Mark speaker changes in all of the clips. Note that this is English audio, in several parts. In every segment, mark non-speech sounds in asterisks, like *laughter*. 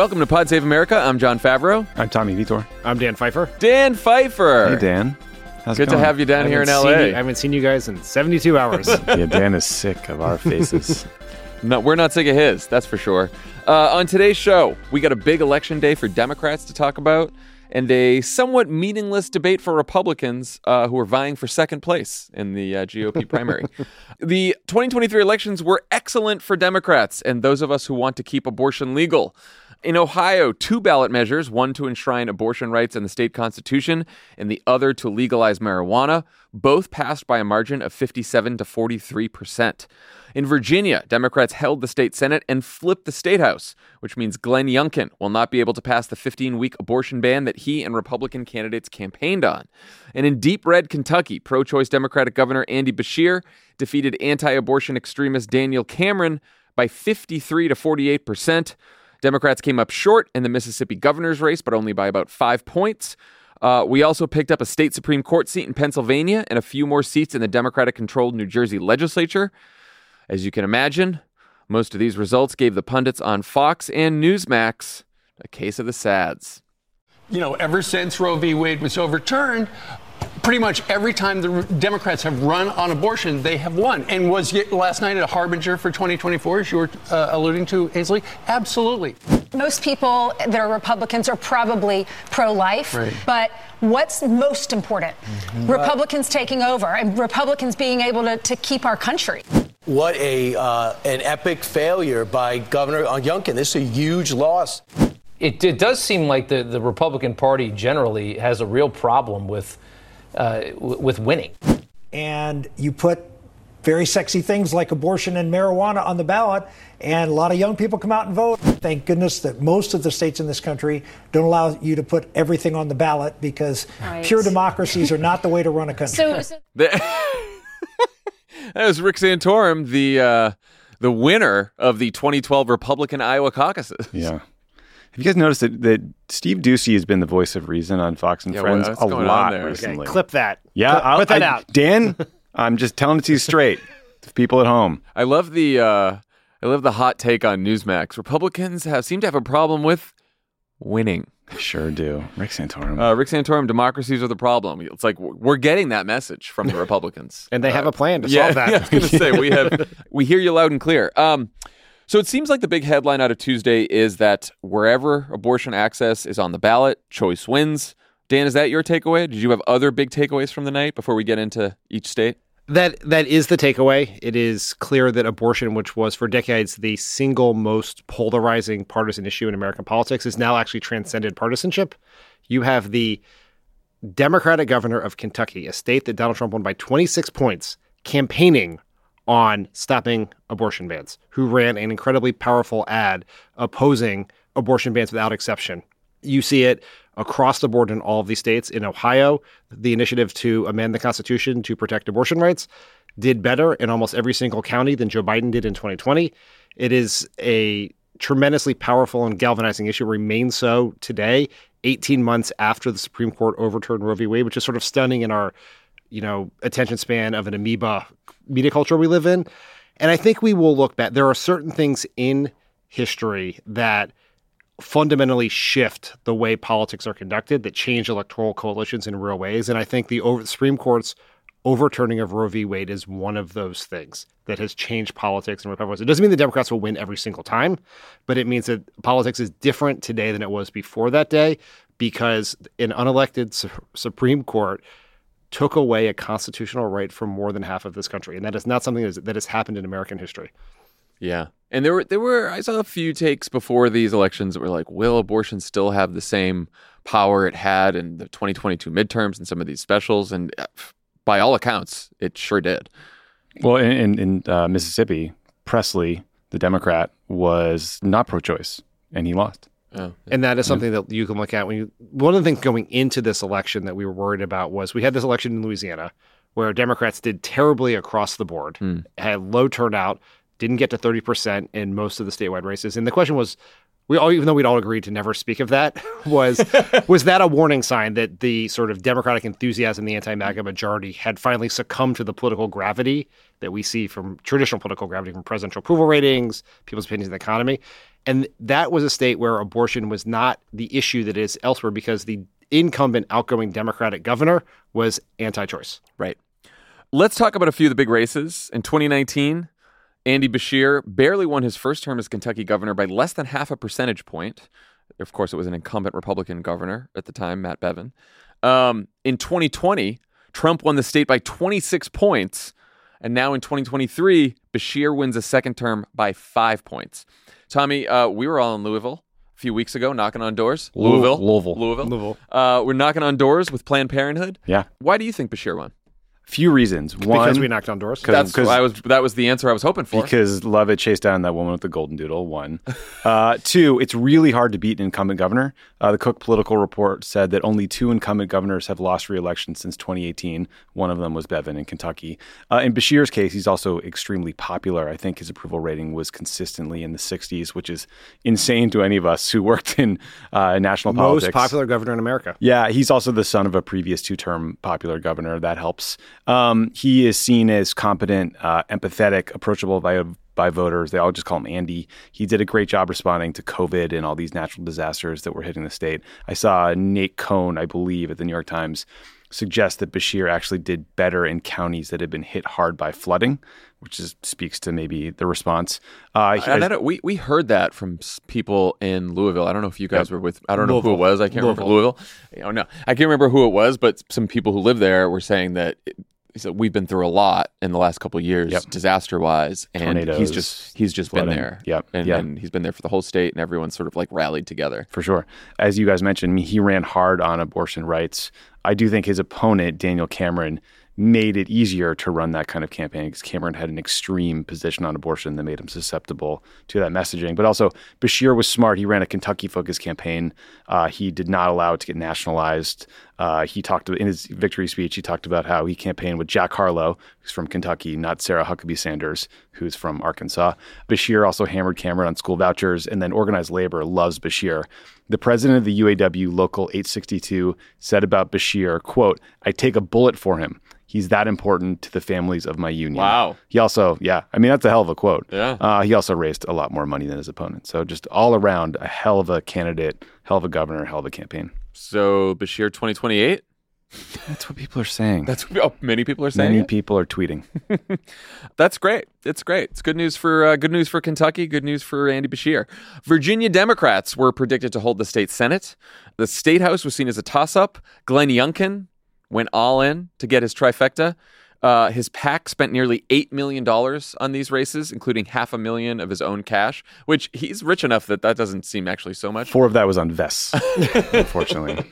Speaker 1: Welcome to Pod Save America. I'm Jon Favreau.
Speaker 2: I'm Tommy Vietor.
Speaker 3: I'm Dan Pfeiffer.
Speaker 1: Dan Pfeiffer.
Speaker 2: Hey, Dan. How's
Speaker 1: Good
Speaker 2: it
Speaker 1: to
Speaker 2: going?
Speaker 1: have you down here in LA.
Speaker 3: you- I haven't seen you guys in 72 hours. *laughs*
Speaker 2: Yeah, Dan is sick of our faces. *laughs*
Speaker 1: No, we're not sick of his, that's for sure. Uh, on today's show, we got a big election day for Democrats to talk about and a somewhat meaningless debate for Republicans uh, who are vying for second place in the uh, GOP *laughs* primary. the 2023 elections were excellent for Democrats and those of us who want to keep abortion legal. In Ohio, two ballot measures, one to enshrine abortion rights in the state constitution and the other to legalize marijuana, both passed by a margin of 57 to 43 percent. In Virginia, Democrats held the state Senate and flipped the state House, which means Glenn Youngkin will not be able to pass the 15 week abortion ban that he and Republican candidates campaigned on. And in deep red Kentucky, pro choice Democratic Governor Andy Beshear defeated anti abortion extremist Daniel Cameron by 53 to 48 percent. Democrats came up short in the Mississippi governor's race, but only by about five points. Uh, we also picked up a state Supreme Court seat in Pennsylvania and a few more seats in the Democratic controlled New Jersey legislature. As you can imagine, most of these results gave the pundits on Fox and Newsmax a case of the sads.
Speaker 4: you know, ever since Roe v. Wade was overturned, pretty much every time the Democrats have run on abortion, they have won. And was last night a harbinger for 2024, as you were uh, alluding to, Ainsley? Absolutely.
Speaker 5: Most people that are Republicans are probably pro life,
Speaker 4: Right.
Speaker 5: but what's most important? Republicans taking over and Republicans being able to, to keep our country.
Speaker 6: What a uh, an epic failure by Governor Youngkin. This is a huge loss.
Speaker 7: it, it does seem like the, the Republican Party generally has a real problem with uh, w- with winning.
Speaker 8: and you put very sexy things like abortion and marijuana on the ballot, and a lot of young people come out and vote. Thank goodness that most of the states in this country don't allow you to put everything on the ballot because
Speaker 5: Right.
Speaker 8: pure democracies are not the way to run a country.
Speaker 5: So, so *laughs*
Speaker 1: That *laughs* was Rick Santorum, the uh, the winner of the 2012 Republican Iowa caucuses.
Speaker 2: yeah. Have you guys noticed that, that Steve Doocy has been the voice of reason on Fox and
Speaker 1: Yeah,
Speaker 2: Friends
Speaker 1: what's
Speaker 2: a
Speaker 1: going on
Speaker 2: lot
Speaker 1: there? Okay,
Speaker 2: recently?
Speaker 3: Clip that.
Speaker 2: Yeah,
Speaker 3: Clip-
Speaker 2: I'll-
Speaker 3: put that
Speaker 2: I-
Speaker 3: out.
Speaker 2: Dan, *laughs* I'm just telling it to you straight. The people at home.
Speaker 1: I love the uh, I love the hot take on Newsmax. Republicans have seem to have a problem with winning.
Speaker 2: Sure do. Rick Santorum.
Speaker 1: Uh, Rick Santorum, democracies are the problem. It's like we're getting that message from the *laughs* Republicans,
Speaker 3: And they have a plan to
Speaker 1: yeah,
Speaker 3: solve that. *laughs*
Speaker 1: yeah, I was going to say we have we hear you loud and clear. Um, so it seems like the big headline out of Tuesday is that wherever abortion access is on the ballot, choice wins. Dan, is that your takeaway? Did you have other big takeaways from the night before we get into each state?
Speaker 3: That that is the takeaway. It is clear that abortion, which was for decades the single most polarizing partisan issue in American politics, is now actually transcended partisanship. You have the Democratic governor of Kentucky, a state that Donald Trump won by 26 points, campaigning on stopping abortion bans, who ran an incredibly powerful ad opposing abortion bans without exception. You see it across the board in all of these states. In Ohio, the initiative to amend the Constitution to protect abortion rights did better in almost every single county than Joe Biden did in 2020. It is a tremendously powerful and galvanizing issue, remains so today, 18 months after the Supreme Court overturned Roe v. Wade, which is sort of stunning in our, you know, attention span of an amoeba media culture we live in. And I think we will look back. There are certain things in history that fundamentally shift the way politics are conducted that change electoral coalitions in real ways. And I think the over, Supreme Court's overturning of Roe v. Wade is one of those things that has changed politics and Republicans. It doesn't mean the Democrats will win every single time, but it means that politics is different today than it was before that day because an unelected su- Supreme Court took away a constitutional right from more than half of this country. And that is not something that, is, that has happened in American history.
Speaker 1: Yeah. And there were there were I saw a few takes before these elections that were like, will abortion still have the same power it had in the 2022 midterms and some of these specials? And uh, by all accounts, it sure did.
Speaker 2: Well, in, in, in uh, Mississippi, Presley, the Democrat, was not pro choice and he lost.
Speaker 1: Oh,
Speaker 3: And that is something that you can look at when you. One of the things going into this election that we were worried about was we had this election in Louisiana where Democrats did terribly across the board, hmm. had low turnout, didn't get to 30% in most of the statewide races. And the question was, we all, even though we'd all agreed to never speak of that, *laughs* was *laughs* was that a warning sign that the sort of Democratic enthusiasm, the anti-MAGA majority, had finally succumbed to the political gravity that we see from traditional political gravity, from presidential approval ratings, people's opinions of the economy? And that was a state where abortion was not the issue that is elsewhere because the incumbent outgoing Democratic governor was anti choice.
Speaker 1: Right. Let's talk about a few of the big races. In 2019, Andy Beshear barely won his first term as Kentucky governor by less than half a percentage point. Of course, it was an incumbent Republican governor at the time, Matt Bevin. Um, in 2020, Trump won the state by 26 points. And now in 2023, Beshear wins a second term by five points. Tommy, uh, we were all in Louisville a few weeks ago, knocking on doors. Louisville,
Speaker 2: Louisville.
Speaker 1: Louisville,
Speaker 3: Louisville.
Speaker 1: Uh, we're knocking on doors with Planned Parenthood.
Speaker 2: Yeah.
Speaker 1: Why do you think Beshear won?
Speaker 2: Few reasons. One,
Speaker 3: Because we knocked on doors.
Speaker 1: That's cause, I was. That was the answer I was hoping for.
Speaker 2: because Lovett chased down that woman with the golden doodle. One, *laughs* uh, two. It's really hard to beat an incumbent governor. Uh, the Cook Political Report said that only two incumbent governors have lost re-election since 2018. One of them was Bevin in Kentucky. Uh, in Beshear's case, he's also extremely popular. I think his approval rating was consistently in the 60s, which is insane to any of us who worked in uh, national
Speaker 3: Most
Speaker 2: politics.
Speaker 3: Most popular governor in America.
Speaker 2: Yeah, he's also the son of a previous two-term popular governor. That helps. Um, he is seen as competent, uh, empathetic, approachable by by voters. They all just call him Andy. He did a great job responding to COVID and all these natural disasters that were hitting the state. I saw Nate Cohn, I believe, at the New York Times suggest that Beshear actually did better in counties that had been hit hard by flooding, which is, speaks to maybe the response. Uh, he-
Speaker 1: And I we we heard that from people in Louisville. I don't know if you guys were with. I don't know who it was. I can't remember Louisville. Oh no, I can't remember who it was. But some people who live there were saying that. It, he said, we've been through a lot in the last couple of years,
Speaker 2: Yep.
Speaker 1: disaster wise, and he's just he's just been there.
Speaker 2: Yep,
Speaker 1: and,
Speaker 2: yeah.
Speaker 1: and he's been there for the whole state, and everyone's sort of like rallied together.
Speaker 2: for sure. As you guys mentioned, he ran hard on abortion rights. I do think his opponent, Daniel Cameron, made it easier to run that kind of campaign because Cameron had an extreme position on abortion that made him susceptible to that messaging. But also, Beshear was smart. He ran a Kentucky focused campaign. Uh, he did not allow it to get nationalized. Uh, he talked in his victory speech. He talked about how he campaigned with Jack Harlow, who's from Kentucky, not Sarah Huckabee Sanders, who's from Arkansas. Beshear also hammered Cameron on school vouchers, and then organized labor loves Beshear. The president of the UAW Local 862 said about Beshear, "quote I take a bullet for him." He's that important to the families of my union.
Speaker 1: Wow.
Speaker 2: He also, yeah, I mean, that's a hell of a quote.
Speaker 1: Yeah.
Speaker 2: Uh, he also raised a lot more money than his opponent. So just all around, a hell of a candidate, hell of a governor, hell of a campaign.
Speaker 1: So Beshear, twenty twenty eight.
Speaker 2: That's what people are saying.
Speaker 1: That's oh, many people are saying.
Speaker 2: Many
Speaker 1: it?
Speaker 2: people are tweeting. *laughs*
Speaker 1: That's great. It's great. It's good news for uh, good news for Kentucky. Good news for Andy Beshear. Virginia Democrats were predicted to hold the state senate. The state house was seen as a toss-up. Glenn Youngkin went all in to get his trifecta. Uh, his PAC spent nearly eight million dollars on these races, including half a million of his own cash. Which he's rich enough that that doesn't seem actually so much.
Speaker 2: Four of that was on vests, *laughs* unfortunately.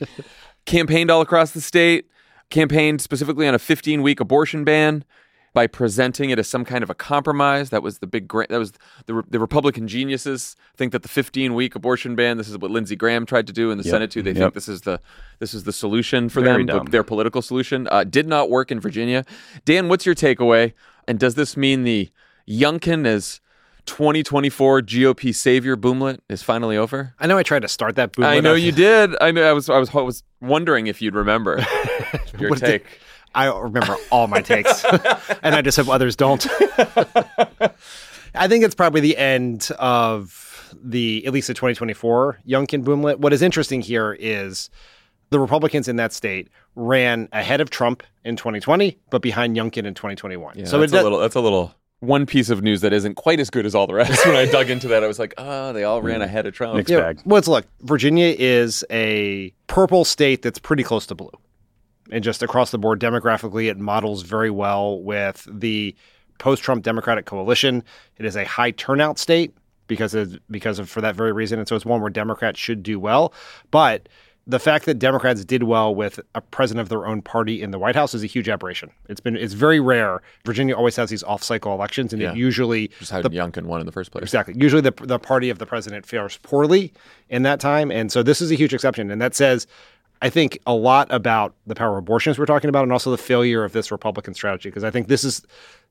Speaker 1: campaigned all across the state, campaigned specifically on a 15 week abortion ban by presenting it as some kind of a compromise. That was the big, gra- that was the, the Republican geniuses think that the 15 week abortion ban, this is what Lindsey Graham tried to do in the
Speaker 2: Yep.
Speaker 1: Senate too. They
Speaker 2: Yep.
Speaker 1: think this is the, this is the solution for
Speaker 2: Very
Speaker 1: them, the- their political solution. Uh, did not work in Virginia. Dan, what's your takeaway? And does this mean the Youngkin as 2024 GOP savior boomlet is finally over?
Speaker 3: I know I tried to start that boomlet.
Speaker 1: I know you did. I know. I was. I was. I was wondering if you'd remember *laughs* your
Speaker 3: What did-
Speaker 1: take.
Speaker 3: I remember all my takes, *laughs* and I just hope others don't. I think it's probably the end of the at least the 2024 Youngkin boomlet. What is interesting here is the Republicans in that state ran ahead of Trump in 2020, but behind Youngkin in 2021.
Speaker 1: Yeah,
Speaker 3: so
Speaker 1: that's
Speaker 3: it
Speaker 1: a little. That's a little. One piece of news that isn't quite as good as all the rest. *laughs* when I dug into that, I was like, oh, they all ran mm. ahead of Trump.
Speaker 2: Mixed
Speaker 3: Yeah,
Speaker 2: bag.
Speaker 3: well, it's look, Virginia is a purple state that's pretty close to blue. And just across the board, demographically, it models very well with the post Trump Democratic coalition. It is a high turnout state because of, because of for that very reason. And so it's one where Democrats should do well. But the fact that Democrats did well with a president of their own party in the White House is a huge aberration. It's been it's very rare. Virginia always has these off cycle elections, and
Speaker 1: Yeah.
Speaker 3: it usually
Speaker 1: Just how
Speaker 3: the
Speaker 1: Youngkin won in the first place.
Speaker 3: Exactly. Usually the the party of the president fares poorly in that time, and so this is a huge exception, and that says. I think a lot about the power of abortions we're talking about, and also the failure of this Republican strategy. Because I think this is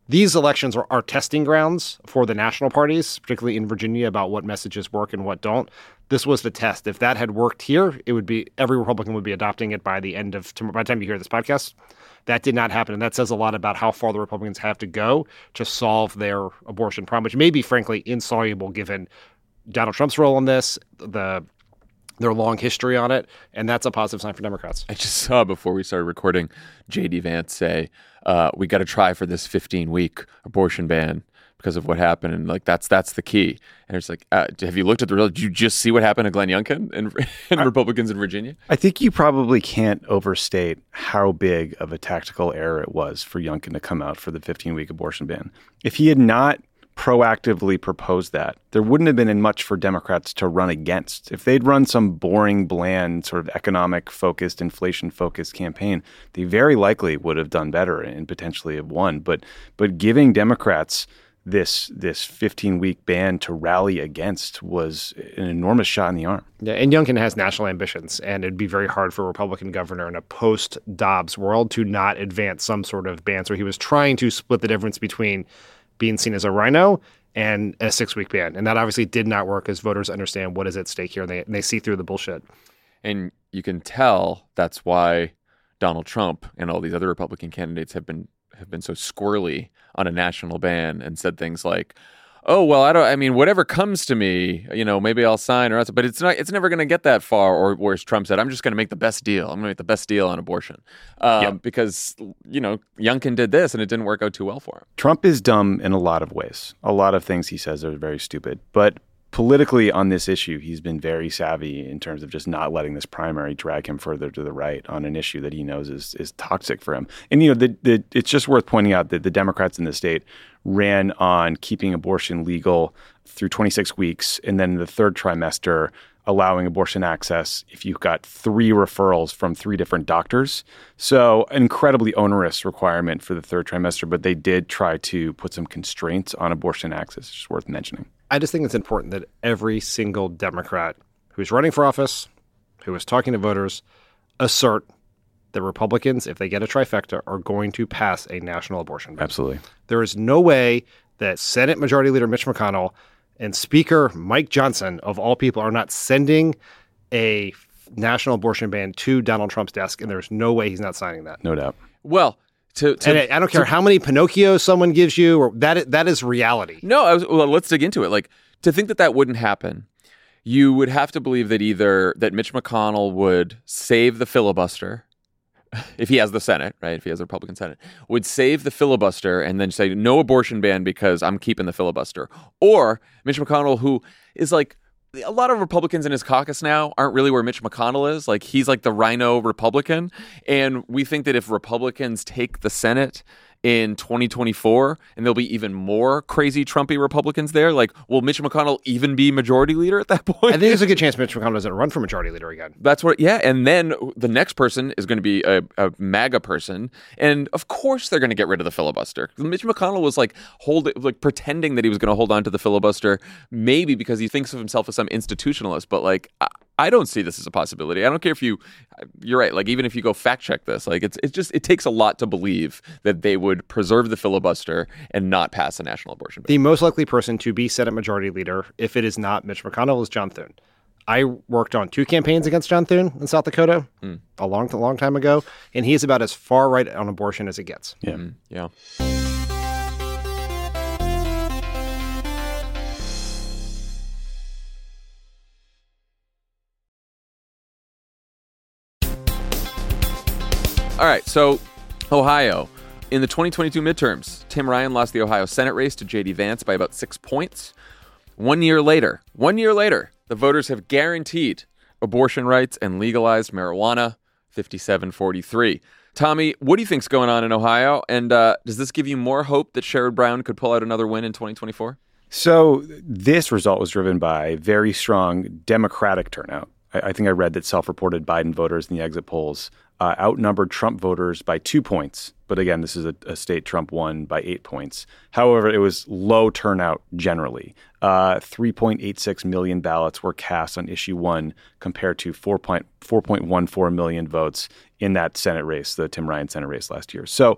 Speaker 3: these elections are, are testing grounds for the national parties, particularly in Virginia, about what messages work and what don't. This was the test. If that had worked here, it would be every Republican would be adopting it by the end of by the time you hear this podcast. That did not happen, and that says a lot about how far the Republicans have to go to solve their abortion problem, which may be frankly insoluble given Donald Trump's role in this, the their long history on it, and that's a positive sign for Democrats.
Speaker 1: I just saw before we started recording J.D. Vance say, uh, "We got to try for this 15 week abortion ban." Because of what happened, and like that's that's the key. And it's like, uh, have you looked at the real? Did you just see what happened to Glenn Youngkin and, *laughs* and Republicans in Virginia?
Speaker 2: I think you probably can't overstate how big of a tactical error it was for Youngkin to come out for the 15 week abortion ban. If he had not proactively proposed that, there wouldn't have been much for Democrats to run against. If they'd run some boring, bland, sort of economic focused, inflation focused campaign, they very likely would have done better and potentially have won. But but giving Democrats this this 15 week ban to rally against was an enormous shot in the arm.
Speaker 3: Yeah, and Youngkin has national ambitions, and it'd be very hard for a Republican governor in a post Dobbs world to not advance some sort of ban. So he was trying to split the difference between being seen as a rhino and a six week ban. And that obviously did not work as voters understand what is at stake here and they, and they see through the bullshit.
Speaker 1: And you can tell that's why Donald Trump and all these other Republican candidates have been have been so squirrely on a national ban and said things like, "Oh well, I don't. I mean, whatever comes to me, you know, maybe I'll sign or else." But it's not. It's never going to get that far. Or whereas Trump said, "I'm just going to make the best deal. I'm going to make the best deal on abortion," um,
Speaker 2: Yeah.
Speaker 1: because you know Youngkin did this and it didn't work out too well for him.
Speaker 2: Trump is dumb in a lot of ways. A lot of things he says are very stupid. But politically on this issue, he's been very savvy in terms of just not letting this primary drag him further to the right on an issue that he knows is is toxic for him. And you know, the, the, it's just worth pointing out that the Democrats in the state ran on keeping abortion legal through 26 weeks, and then the third trimester allowing abortion access if you've got three referrals from three different doctors. So, an incredibly onerous requirement for the third trimester, but they did try to put some constraints on abortion access. It's worth mentioning.
Speaker 3: I just think it's important that every single Democrat who's running for office, who is talking to voters, assert that Republicans, if they get a trifecta, are going to pass a national abortion ban.
Speaker 2: Absolutely.
Speaker 3: There is no way that Senate Majority Leader Mitch McConnell and Speaker Mike Johnson, of all people, are not sending a national abortion ban to Donald Trump's desk, and there's no way he's not signing that.
Speaker 2: No doubt.
Speaker 1: Well, to, to
Speaker 3: And I don't care how many Pinocchios someone gives you, or that that is reality.
Speaker 1: No, I was, well, let's dig into it. Like to think that that wouldn't happen, you would have to believe that either that Mitch McConnell would save the filibuster *laughs* if he has the Senate, right? If he has the Republican Senate, would save the filibuster and then say no abortion ban because I'm keeping the filibuster, or Mitch McConnell, who is like. A lot of Republicans in his caucus now aren't really where Mitch McConnell is. Like he's like the rhino Republican, and we think that if Republicans take the Senate in 2024 and there'll be even more crazy Trumpy Republicans there. Like, will Mitch McConnell even be majority leader at that *laughs* point?
Speaker 3: I think there's a good chance Mitch McConnell doesn't run for majority leader again.
Speaker 1: That's what, yeah. And then the next person is going to be a, a MAGA person, and of course they're going to get rid of the filibuster. Mitch McConnell was like holding, like pretending that he was going to hold on to the filibuster, maybe because he thinks of himself as some institutionalist. But like, I, I don't see this as a possibility. I don't care if you, you're right. Like, even if you go fact check this, like it's it's just it takes a lot to believe that they would preserve the filibuster and not pass a national abortion ban.
Speaker 3: The most likely person to be Senate Majority Leader, if it is not Mitch McConnell, is John Thune. I worked on two campaigns against John Thune in South Dakota hmm. a long, a long time ago, and he is about as far right on abortion as it gets.
Speaker 2: Yeah. Hmm.
Speaker 1: Yeah. All right, so Ohio. In the 2022 midterms, Tim Ryan lost the Ohio Senate race to J.D. Vance by about six points. One year later, one year later, the voters have guaranteed abortion rights and legalized marijuana 57 43. Tommy, what do you think's going on in Ohio? And uh, does this give you more hope that Sherrod Brown could pull out another win in 2024?
Speaker 2: So this result was driven by very strong Democratic turnout. I, I think I read that self-reported Biden voters in the exit polls uh, outnumbered Trump voters by two points. But again, this is a, a state Trump won by eight points. However, it was low turnout generally. Uh, 3.86 million ballots were cast on issue one compared to 4. 4.14 million votes in that Senate race, the Tim Ryan Senate race last year. So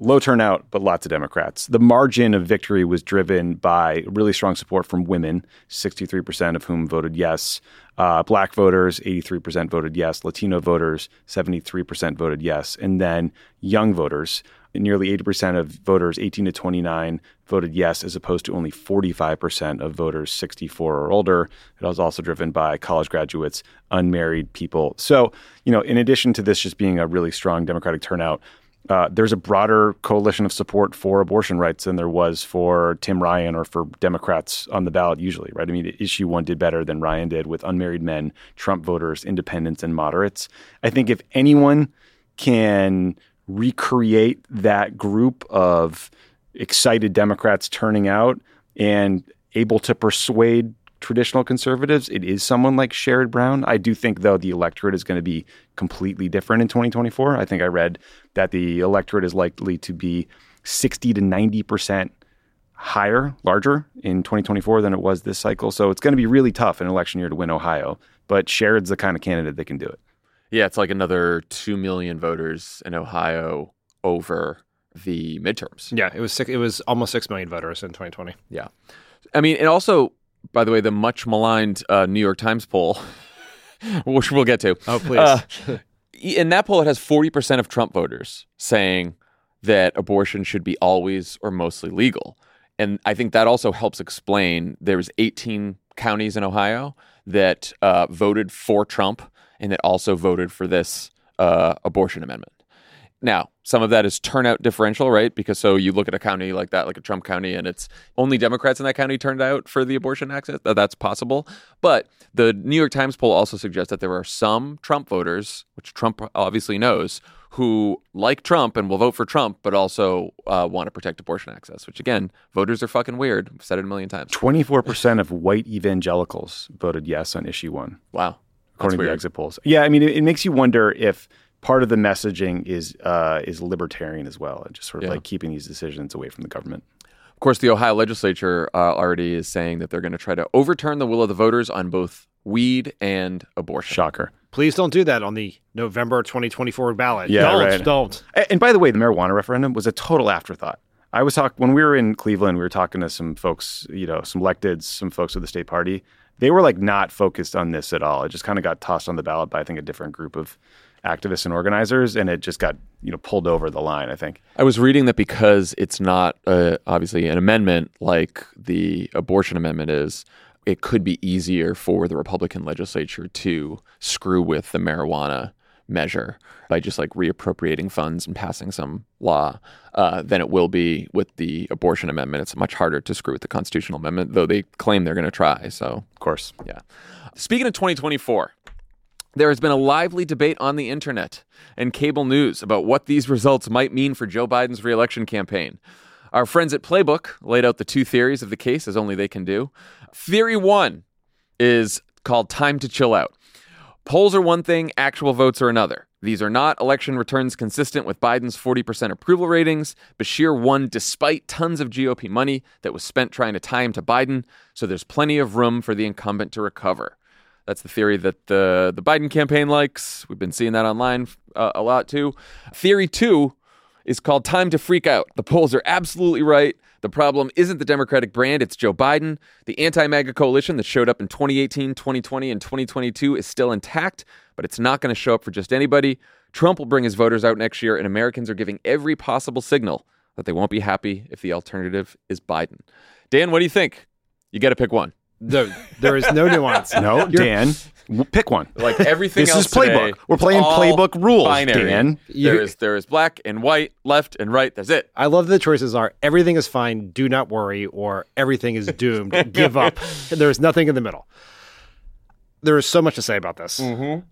Speaker 2: low turnout, but lots of Democrats. The margin of victory was driven by really strong support from women, 63% of whom voted yes. Uh, black voters, 83% voted yes. Latino voters, 73% voted yes. And then young voters, nearly 80% of voters 18 to 29 voted yes, as opposed to only 45% of voters 64 or older. It was also driven by college graduates, unmarried people. So, you know, in addition to this just being a really strong Democratic turnout, uh, there's a broader coalition of support for abortion rights than there was for Tim Ryan or for Democrats on the ballot usually, right? I mean, issue one did better than Ryan did with unmarried men, Trump voters, independents, and moderates. I think if anyone can recreate that group of excited Democrats turning out and able to persuade traditional conservatives, it is someone like Sherrod Brown. I do think, though, the electorate is going to be completely different in 2024. I think I read that the electorate is likely to be 60 to 90 percent higher, larger in 2024 than it was this cycle. So it's going to be really tough in election year to win Ohio. But Sherrod's the kind of candidate that can do it.
Speaker 1: Yeah, it's like another 2 million voters in Ohio over the midterms.
Speaker 3: Yeah, it was six, it was almost 6 million voters in 2020.
Speaker 1: Yeah. I mean, and also by the way, the much maligned uh, New York Times poll, *laughs* which we'll get to.
Speaker 3: Oh, please. Uh,
Speaker 1: in that poll, it has 40% of Trump voters saying that abortion should be always or mostly legal. And I think that also helps explain there's 18 counties in Ohio that uh, voted for Trump and that also voted for this uh, abortion amendment. Now, some of that is turnout differential, right? Because so you look at a county like that, like a Trump county, and it's only Democrats in that county turned out for the abortion access. That's possible. But the New York Times poll also suggests that there are some Trump voters, which Trump obviously knows, who like Trump and will vote for Trump, but also uh, want to protect abortion access, which again, voters are fucking weird. I've said it a million times.
Speaker 2: 24% of white evangelicals voted yes on issue one.
Speaker 1: Wow.
Speaker 2: According to the exit polls. Yeah, I mean, it, it makes you wonder if part of the messaging is uh, is libertarian as well, and just sort of yeah. like keeping these decisions away from the government.
Speaker 1: Of course, the Ohio legislature uh, already is saying that they're going to try to overturn the will of the voters on both weed and abortion.
Speaker 2: Shocker.
Speaker 3: Please don't do that on the November 2024 ballot.
Speaker 2: Yeah,
Speaker 3: don't,
Speaker 2: right.
Speaker 3: don't.
Speaker 2: And by the way, the marijuana referendum was a total afterthought. I was talking when we were in Cleveland. We were talking to some folks, you know, some electeds, some folks of the state party. They were like not focused on this at all. It just kind of got tossed on the ballot by I think a different group of activists and organizers, and it just got you know pulled over the line. I think
Speaker 1: I was reading that because it's not uh, obviously an amendment like the abortion amendment is. It could be easier for the Republican legislature to screw with the marijuana measure by just like reappropriating funds and passing some law uh, than it will be with the abortion amendment. It's much harder to screw with the constitutional amendment, though they claim they're going to try. So,
Speaker 2: of course,
Speaker 1: yeah. Speaking of 2024, there has been a lively debate on the internet and cable news about what these results might mean for Joe Biden's reelection campaign. Our friends at Playbook laid out the two theories of the case as only they can do. Theory one is called time to chill out. Polls are one thing, actual votes are another. These are not election returns consistent with Biden's 40% approval ratings. Beshear won despite tons of GOP money that was spent trying to tie him to Biden, so there's plenty of room for the incumbent to recover. That's the theory that the the Biden campaign likes. We've been seeing that online uh, a lot too. Theory two is called time to freak out. The polls are absolutely right. The problem isn't the Democratic brand, it's Joe Biden. The anti MAGA coalition that showed up in 2018, 2020, and 2022 is still intact, but it's not going to show up for just anybody. Trump will bring his voters out next year, and Americans are giving every possible signal that they won't be happy if the alternative is Biden. Dan, what do you think? You got to pick one.
Speaker 3: No, there is no nuance.
Speaker 2: no, You're, Dan, pick one.
Speaker 1: Like everything
Speaker 2: this
Speaker 1: else
Speaker 2: is playbook.
Speaker 1: Today,
Speaker 2: We're playing playbook rules,
Speaker 1: binary.
Speaker 2: Dan.
Speaker 1: There is there is black and white, left and right. That's it.
Speaker 3: I love the choices are everything is fine, do not worry, or everything is doomed, *laughs* give up. There is nothing in the middle. There is so much to say about this.
Speaker 1: Mm-hmm.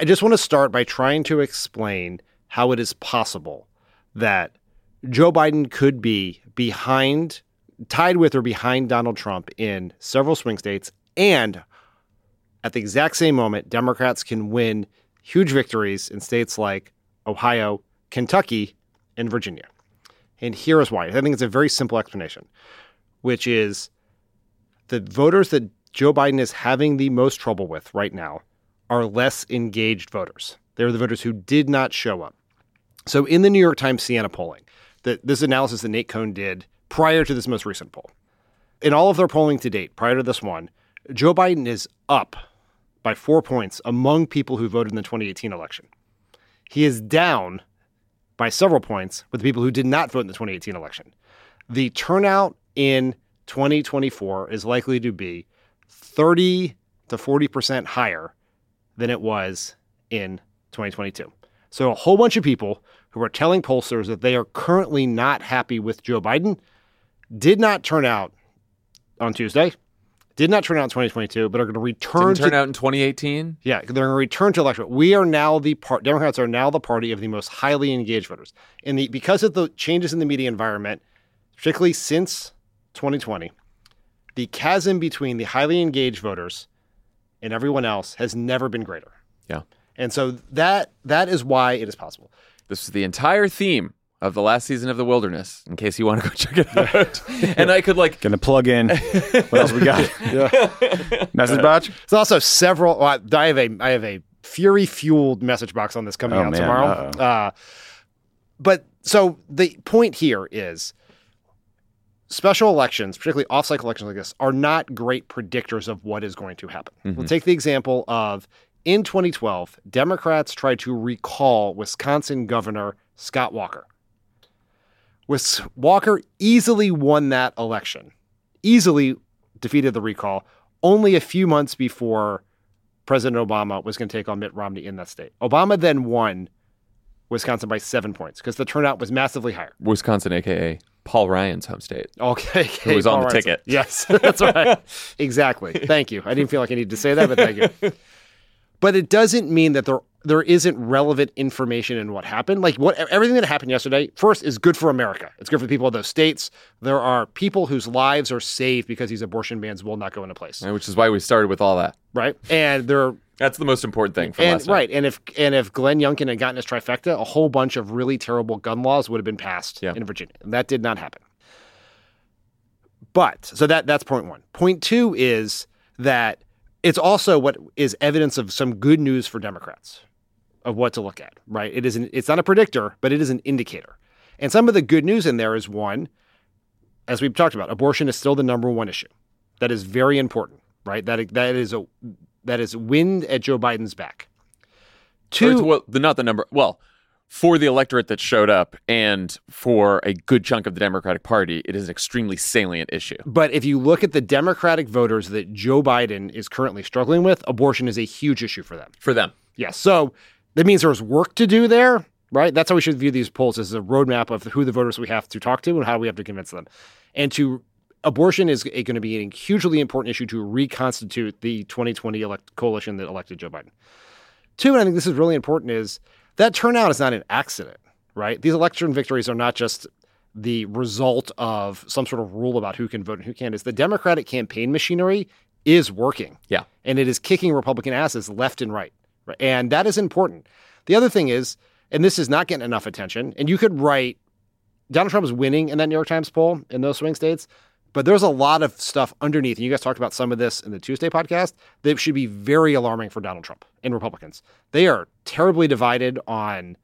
Speaker 3: I just want to start by trying to explain how it is possible that Joe Biden could be behind tied with or behind Donald Trump in several swing states. And at the exact same moment, Democrats can win huge victories in states like Ohio, Kentucky, and Virginia. And here is why. I think it's a very simple explanation, which is the voters that Joe Biden is having the most trouble with right now are less engaged voters. They're the voters who did not show up. So in the New York Times Siena polling, the, this analysis that Nate Cohn did prior to this most recent poll. In all of their polling to date, prior to this one, Joe Biden is up by four points among people who voted in the 2018 election. He is down by several points with the people who did not vote in the 2018 election. The turnout in 2024 is likely to be 30 to 40% higher than it was in 2022. So, a whole bunch of people who are telling pollsters that they are currently not happy with Joe Biden did not turn out on Tuesday, did not turn out in 2022, but are going to return
Speaker 1: Didn't turn
Speaker 3: to
Speaker 1: out in 2018.
Speaker 3: yeah, they're going to return to election. We are now the part. Democrats are now the party of the most highly engaged voters, and the because of the changes in the media environment, particularly since 2020, the chasm between the highly engaged voters and everyone else has never been greater.
Speaker 1: Yeah.
Speaker 3: And so that that is why it is possible.
Speaker 1: This is the entire theme of the last season of The Wilderness, in case you want to go *laughs* check it out. *laughs* and I could like
Speaker 2: Gonna plug in. What else we got? *laughs* Message box?
Speaker 3: There's also several. Well, I have a I have a fury fueled message box on this coming
Speaker 2: Oh,
Speaker 3: out
Speaker 2: man.
Speaker 3: tomorrow.
Speaker 2: Uh-oh.
Speaker 3: Uh, but so the point here is special elections, particularly off cycle elections like this, are not great predictors of what is going to happen. We'll take the example of in 2012, Democrats tried to recall Wisconsin Governor Scott Walker. Wis- Walker easily won that election, easily defeated the recall only a few months before President Obama was going to take on Mitt Romney in that state. Obama then won Wisconsin by seven points because the turnout was massively higher.
Speaker 1: Wisconsin, aka Paul Ryan's home state.
Speaker 3: Okay.
Speaker 1: Who was on the
Speaker 3: Ryan.
Speaker 1: ticket.
Speaker 3: Yes, *laughs* that's right. exactly. Thank you. I didn't feel like I needed to say that, but thank you. *laughs* But it doesn't mean that there there isn't relevant information in what happened. Like what everything that happened yesterday, first is good for America. It's good for the people of those states. There are people whose lives are saved because these abortion bans will not go into place.
Speaker 1: Which is why we started with all that.
Speaker 3: Right? And there
Speaker 1: That's the most important thing from
Speaker 3: and
Speaker 1: last night.
Speaker 3: right, and if and if Glenn Youngkin had gotten his trifecta, a whole bunch of really terrible gun laws would have been passed
Speaker 1: Yeah.
Speaker 3: in Virginia. And that did not happen. But so that that's point one. Point two is that it's also what is evidence of some good news for Democrats of what to look at. Right? It is an, it's not a predictor, but it is an indicator. And some of the good news in there is one, as we've talked about, abortion is still the number one issue. That is very important. Right? That that is a that is wind at Joe Biden's back. Two,
Speaker 1: well, the, not the number. Well, for the electorate that showed up and for a good chunk of the Democratic Party, it is an extremely salient issue.
Speaker 3: but if you look at the Democratic voters that Joe Biden is currently struggling with, abortion is a huge issue for them.
Speaker 1: For them.
Speaker 3: Yes. So that means there's work to do there, right? That's how we should view these polls as a roadmap of who the voters we have to talk to and how we have to convince them. And to abortion is going to be a hugely important issue to reconstitute the 2020 elect- coalition that elected Joe Biden. Two, and I think this is really important, is that turnout is not an accident, right? These election victories are not just the result of some sort of rule about who can vote and who can't. Is the Democratic campaign machinery is working
Speaker 1: Yeah.
Speaker 3: and it is kicking Republican asses left and right. Right? And that is important. The other thing is, and this is not getting enough attention, and you could write Donald Trump is winning in that New York Times poll in those swing states, but there's a lot of stuff underneath. And you guys talked about some of this in the Tuesday podcast that should be very alarming for Donald Trump and Republicans. They are terribly divided on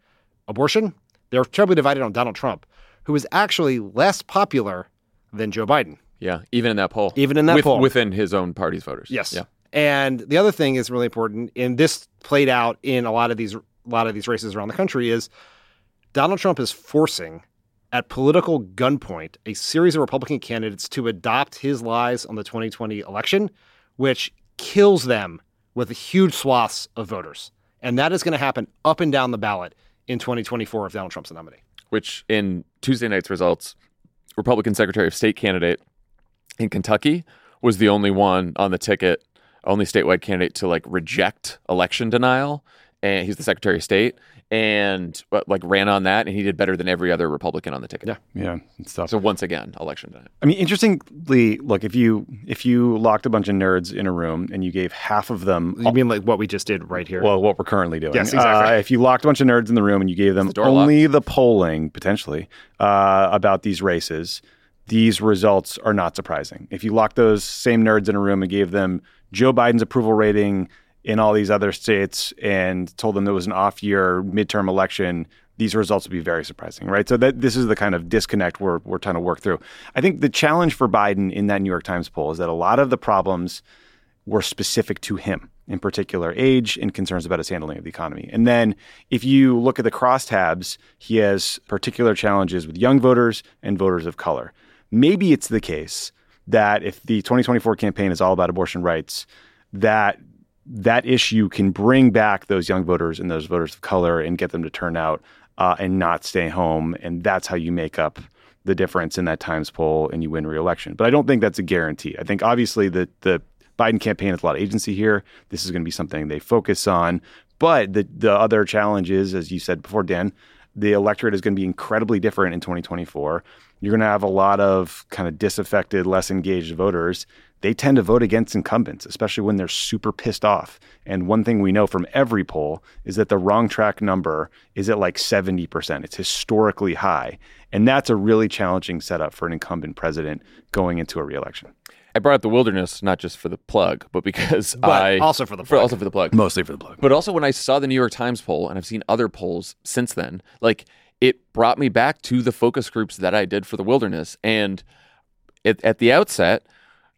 Speaker 3: abortion. They're terribly divided on Donald Trump, who is actually less popular than Joe Biden.
Speaker 1: Yeah. Even in that poll.
Speaker 3: Even in that
Speaker 1: With-
Speaker 3: poll.
Speaker 1: Within his own party's voters.
Speaker 3: Yes.
Speaker 1: Yeah.
Speaker 3: And the other thing is really important, and this played out in a lot of these a lot of these races around the country, is Donald Trump is forcing at political gunpoint a series of Republican candidates to adopt his lies on the 2020 election, which kills them with huge swaths of voters. And that is going to happen up and down the ballot in 2024 if Donald Trump's nominee.
Speaker 1: Which in Tuesday night's results, Republican Secretary of State candidate in Kentucky was the only one on the ticket, only statewide candidate to like reject election denial. And he's the Secretary of State and uh, like ran on that and he did better than every other Republican on the ticket.
Speaker 3: Yeah.
Speaker 2: Yeah, it's tough.
Speaker 1: So once again, election denial.
Speaker 2: I mean, interestingly, look if you if you locked a bunch of nerds in a room and you gave half of them
Speaker 3: You mean like what we just did right here?
Speaker 2: well, what we're currently doing.
Speaker 3: Yes, exactly.
Speaker 2: Uh, if you locked a bunch of nerds in the room and you gave them
Speaker 1: door
Speaker 2: only the polling, potentially, uh, about these races, these results are not surprising. If you locked those same nerds in a room and gave them Joe Biden's approval rating in all these other states and told them there was an off year midterm election, these results would be very surprising, right? So that this is the kind of disconnect we're we're trying to work through. I think the challenge for Biden in that New York Times poll is that a lot of the problems were specific to him. in particular age and concerns about his handling of the economy. And then if you look at the crosstabs, he has particular challenges with young voters and voters of color. Maybe it's the case that if the 2024 campaign is all about abortion rights, that that issue can bring back those young voters and those voters of color and get them to turn out uh, and not stay home. And that's how you make up the difference in that Times poll and you win re-election. But I don't think that's a guarantee. I think obviously the the Biden campaign has a lot of agency here. This is going to be something they focus on. But the the other challenge is, as you said before, Dan, the electorate is going to be incredibly different in 2024. You're going to have a lot of kind of disaffected, less engaged voters. They tend to vote against incumbents, especially when they're super pissed off. And one thing we know from every poll is that the wrong track number is at like 70%. It's historically high. And that's a really challenging setup for an incumbent president going into a reelection.
Speaker 1: I brought up the wilderness not just for the plug, but because
Speaker 3: But
Speaker 1: I
Speaker 3: also for the plug.
Speaker 1: also for the plug.
Speaker 2: Mostly for the plug.
Speaker 1: But also when I saw the New York Times poll, and I've seen other polls since then, like it brought me back to the focus groups that I did for the wilderness. And at, at the outset,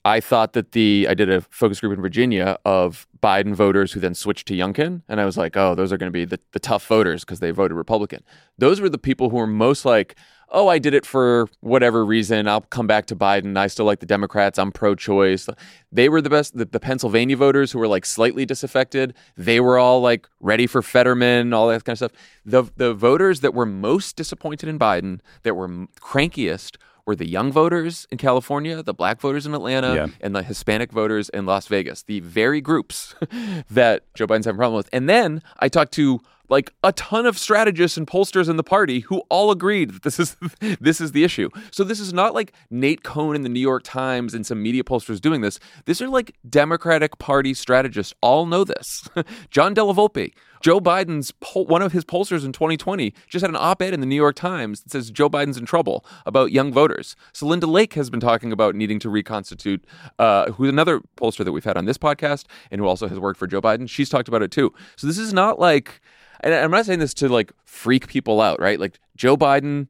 Speaker 1: I thought that the I did a focus group in Virginia of Biden voters who then switched to Youngkin, and I was like, oh, those are going to be the, the tough voters because they voted Republican. Those were the people who were most like, oh, I did it for whatever reason. I'll come back to Biden. I still like the Democrats. I'm pro-choice. They were the best. The, the Pennsylvania voters who were like slightly disaffected. They were all like ready for Fetterman, all that kind of stuff. The the voters that were most disappointed in Biden, that were crankiest, were the young voters in California, the black voters in Atlanta,
Speaker 2: Yeah.
Speaker 1: and the Hispanic voters in Las Vegas. The very groups *laughs* that Joe Biden's having a problem with. And then I talked to like a ton of strategists and pollsters in the party who all agreed that this is *laughs* this is the issue. So this is not like Nate Cohn in the New York Times and some media pollsters doing this. These are like Democratic Party strategists all know this. *laughs* John Della Volpe, Joe Biden's one of his pollsters in 2020 just had an op-ed in the New York Times that says Joe Biden's in trouble about young voters. Celinda Lake has been talking about needing to reconstitute. Uh, who's another pollster that we've had on this podcast and who also has worked for Joe Biden. She's talked about it too. So this is not like, and I'm not saying this to like freak people out, right? Like Joe Biden.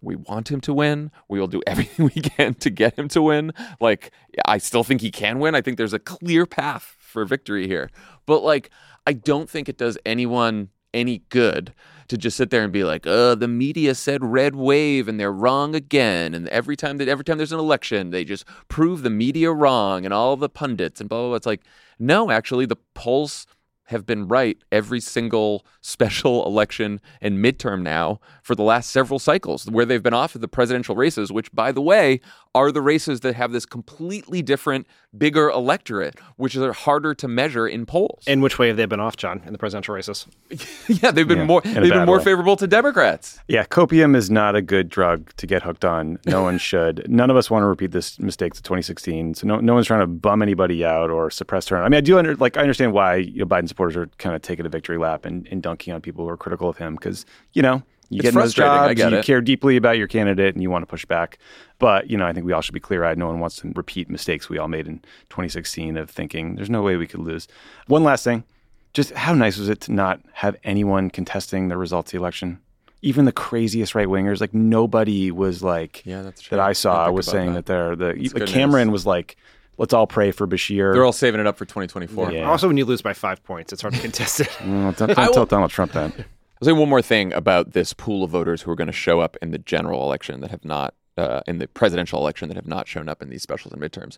Speaker 1: We want him to win. We will do *laughs* everything we can to get him to win. Like, I still think he can win. I think there's a clear path for victory here. But, like, I don't think it does anyone any good to just sit there and be like, "Uh, the media said red wave and they're wrong again." And every time that every time there's an election, they just prove the media wrong and all the pundits and blah blah. blah. It's like, no, actually, the polls have been right every single special *laughs* election and midterm now for the last several cycles where they've been off of the presidential races, which, by the way, are the races that have this completely different, bigger electorate, which are harder to measure in polls.
Speaker 3: In which way have they been off, John, in the presidential races? *laughs*
Speaker 1: yeah, they've been
Speaker 2: Yeah,
Speaker 1: more they've been more
Speaker 2: way.
Speaker 1: favorable to Democrats.
Speaker 2: Yeah, copium is not a good drug to get hooked on. No one should. None of us want to repeat this mistake of 2016. So no, no one's trying to bum anybody out or suppress turnout. I mean, I do under, like I understand why you know, Biden supporters are kind of taking a victory lap and, and dunking on people who are critical of him because you know you
Speaker 1: It's
Speaker 2: get those
Speaker 1: I
Speaker 2: jobs,
Speaker 1: get
Speaker 2: you care deeply about your candidate, and you want to push back. But you know, I think we all should be clear-eyed. No one wants to repeat mistakes we all made in 2016 of thinking there's no way we could lose. One last thing just how nice was it to not have anyone contesting the results of the election? Even the craziest right wingers, like nobody was like
Speaker 1: Yeah, that's true.
Speaker 2: that I
Speaker 1: I
Speaker 2: saw
Speaker 1: think
Speaker 2: was saying
Speaker 1: that.
Speaker 2: that, they're the Cameron
Speaker 1: news.
Speaker 2: was like, let's all pray for Beshear.
Speaker 1: They're all saving it up for 2024.
Speaker 2: Yeah.
Speaker 3: Also, when you lose by five points, it's hard to contest it. *laughs*
Speaker 2: Mm, don't, don't
Speaker 1: I will-
Speaker 2: tell Donald Trump that. *laughs*
Speaker 1: I'll say one more thing about this pool of voters who are going to show up in the general election that have not, uh, in the presidential election that have not shown up in these specials and midterms.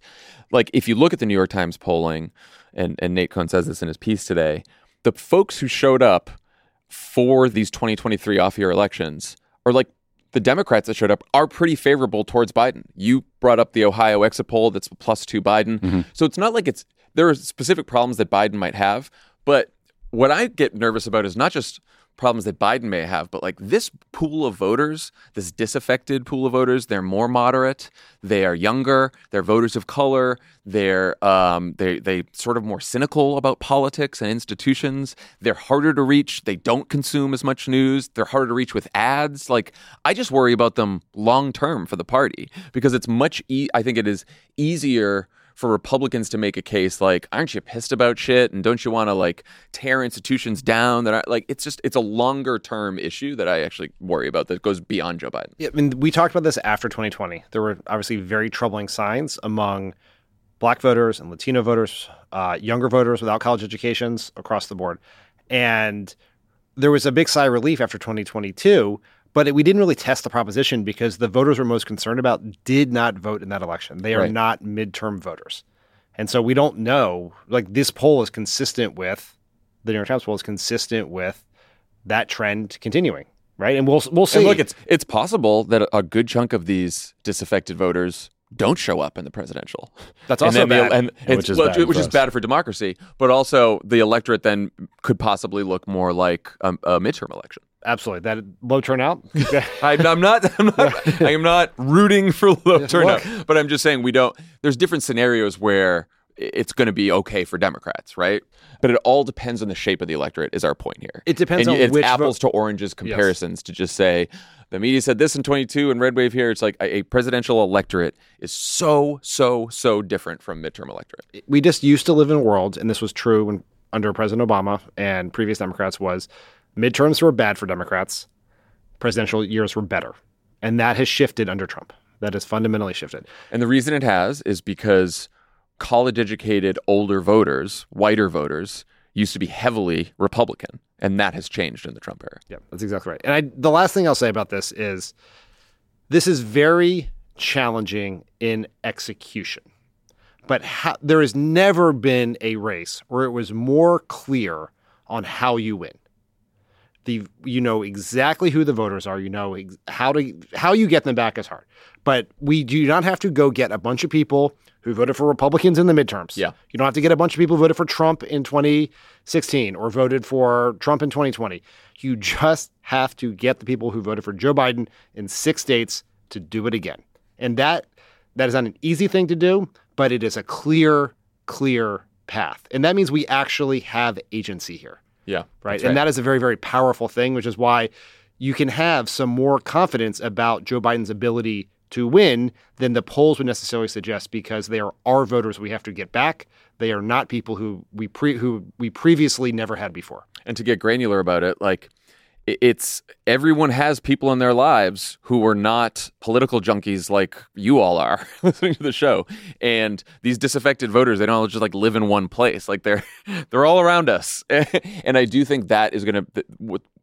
Speaker 1: Like, if you look at the New York Times polling, and, and Nate Cohn says this in his piece today, the folks who showed up for these 2023 off year elections are like the Democrats that showed up are pretty favorable towards Biden. You brought up the Ohio exit poll that's plus two Biden. Mm-hmm. So it's not like it's there are specific problems that Biden might have, but what I get nervous about is not just problems that Biden may have, but like this pool of voters, this disaffected pool of voters, they're more moderate, they are younger, they're voters of color, they're um, they they sort of more cynical about politics and institutions. They're harder to reach. They don't consume as much news. They're harder to reach with ads. Like I just worry about them long term for the party because it's much. E- I think it is easier for Republicans to make a case like, aren't you pissed about shit? And don't you want to like tear institutions down? That are like, it's just, it's a longer term issue that I actually worry about that goes beyond Joe Biden.
Speaker 3: Yeah, I mean, we talked about this after 2020. There were obviously very troubling signs among black voters and Latino voters, uh, younger voters without college educations across the board. And there was a big sigh of relief after 2022, but it, we didn't really test the proposition because the voters we're most concerned about did not vote in that election. They are
Speaker 1: Right.
Speaker 3: not midterm voters. And so we don't know. Like this poll is consistent with the New York Times poll is consistent with that trend continuing, right? And we'll we'll see.
Speaker 1: And look, it's it's possible that a- a good chunk of these disaffected voters don't show up in the presidential.
Speaker 3: That's
Speaker 1: And
Speaker 3: also
Speaker 1: then the-
Speaker 3: bad.
Speaker 1: and
Speaker 2: Yeah, which is
Speaker 1: well,
Speaker 2: bad
Speaker 1: which
Speaker 2: for
Speaker 1: is bad for democracy, but also the electorate then could possibly look more like a, a midterm election.
Speaker 3: Absolutely, that low turnout. *laughs*
Speaker 1: I, I'm not. I'm not. I am not rooting for low turnout, but I'm just saying we don't. There's different scenarios where it's going to be okay for Democrats, right? But it all depends on the shape of the electorate. Is our point here?
Speaker 3: It depends
Speaker 1: and
Speaker 3: on
Speaker 1: it's
Speaker 3: which
Speaker 1: apples
Speaker 3: vote-
Speaker 1: to oranges comparisons to just say the media said this in 22 and red wave here. It's like a, a presidential electorate is so so so different from midterm electorate.
Speaker 3: we just used to live in a world, and this was true when under President Obama and previous Democrats was midterms were bad for Democrats, presidential years were better, and that has shifted under Trump. That has fundamentally shifted.
Speaker 1: And the reason it has is because college educated older voters, whiter voters, used to be heavily Republican. And that has changed in the Trump era.
Speaker 3: Yeah, that's exactly right. And I, the last thing I'll say about this is this is very challenging in execution. But there has never been a race where it was more clear on how you win. The you know exactly who the voters are. You know ex- how to how you get them back is hard. But we do not have to go get a bunch of people who voted for Republicans in the midterms.
Speaker 1: Yeah.
Speaker 3: You don't have to get a bunch of people who voted for Trump in 2016 or voted for Trump in 2020. You just have to get the people who voted for Joe Biden in six states to do it again. And that that is not an easy thing to do, but it is a clear, clear path. And that means we actually have agency here
Speaker 1: Yeah.
Speaker 3: right?
Speaker 1: that's
Speaker 3: And that is a very, very powerful thing, which is why you can have some more confidence about Joe Biden's ability to win than the polls would necessarily suggest, because they are our voters we have to get back. They are not people who we pre who we previously never had before.
Speaker 1: and to get granular about it, like it's everyone has people in their lives who are not political junkies like you all are *laughs* listening to the show. And these disaffected voters, they don't just like live in one place. Like they're *laughs* they're all around us. *laughs* and I do think that is going to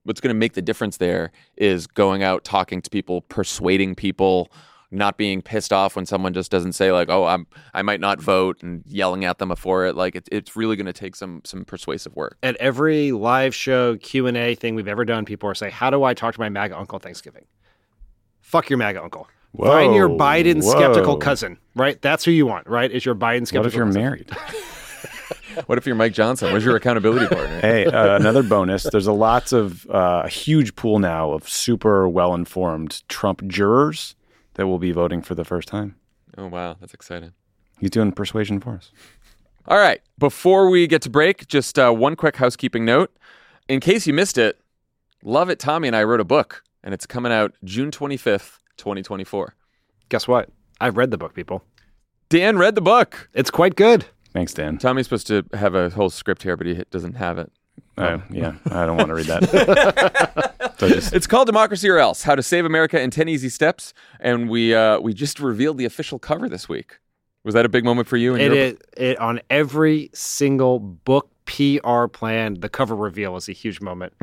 Speaker 1: what's going to make the difference there is going out talking to people, persuading people not being pissed off when someone just doesn't say like, "Oh, I'm I might not vote," and yelling at them before it. Like it, it's really going to take some some persuasive work.
Speaker 3: At every live show Q and A thing we've ever done, people are saying, "How do I talk to my MAGA uncle Thanksgiving?" Fuck your MAGA uncle. Find your
Speaker 2: Whoa,
Speaker 3: Biden skeptical cousin, right? That's who you want, right? Is your Biden skeptical
Speaker 2: What if you're
Speaker 3: cousin.
Speaker 2: married? *laughs*
Speaker 1: What if you're Mike Johnson? Where's your accountability partner?
Speaker 2: hey, uh, another bonus. There's a lots of uh, a huge pool now of super well informed Trump jurors that will be voting for the first time.
Speaker 1: Oh wow, that's exciting.
Speaker 2: He's doing persuasion for us.
Speaker 1: All right, before we get to break, just uh, one quick housekeeping note. In case you missed it, Lovett Tommy and I wrote a book, and it's coming out June 25th, 2024.
Speaker 3: Guess what? I've read the book, people.
Speaker 1: Dan read the book.
Speaker 3: It's quite good.
Speaker 2: Thanks, Dan.
Speaker 1: Tommy's supposed to have a whole script here, but he doesn't have it.
Speaker 2: Uh, yeah, I don't want to read that. *laughs* So just-
Speaker 1: It's called Democracy or Else: How to Save America in 10 Easy Steps, and we uh, we just revealed the official cover this week. Was that a big moment for you? in
Speaker 3: It it on every single book PR plan. The cover reveal is a huge moment.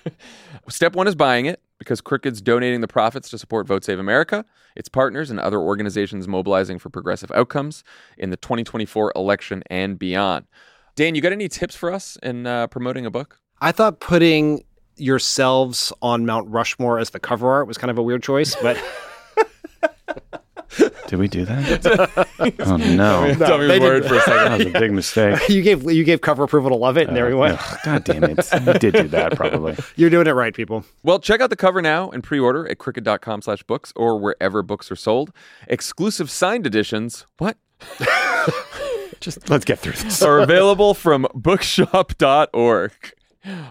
Speaker 3: *laughs*
Speaker 1: Step one is buying it because Crooked's donating the profits to support Vote Save America, its partners, and other organizations mobilizing for progressive outcomes in the 2024 election and beyond. Dan, you got any tips for us in uh, promoting a book?
Speaker 3: I thought putting yourselves on Mount Rushmore as the cover art was kind of a weird choice, but *laughs*
Speaker 2: Did we do that? *laughs* oh no,
Speaker 1: Tell me
Speaker 3: they
Speaker 1: the word for a second.
Speaker 2: that was a big mistake. *laughs*
Speaker 3: you gave you gave cover approval to Lovett, and there we went.
Speaker 2: Ugh, God damn it! You did do that probably.
Speaker 3: You're doing it right, people.
Speaker 1: Well, check out the cover now and pre-order at crooked.com slash books or wherever books are sold. Exclusive signed editions, what?
Speaker 2: Just *laughs* let's get through this.
Speaker 1: are available from bookshop.org.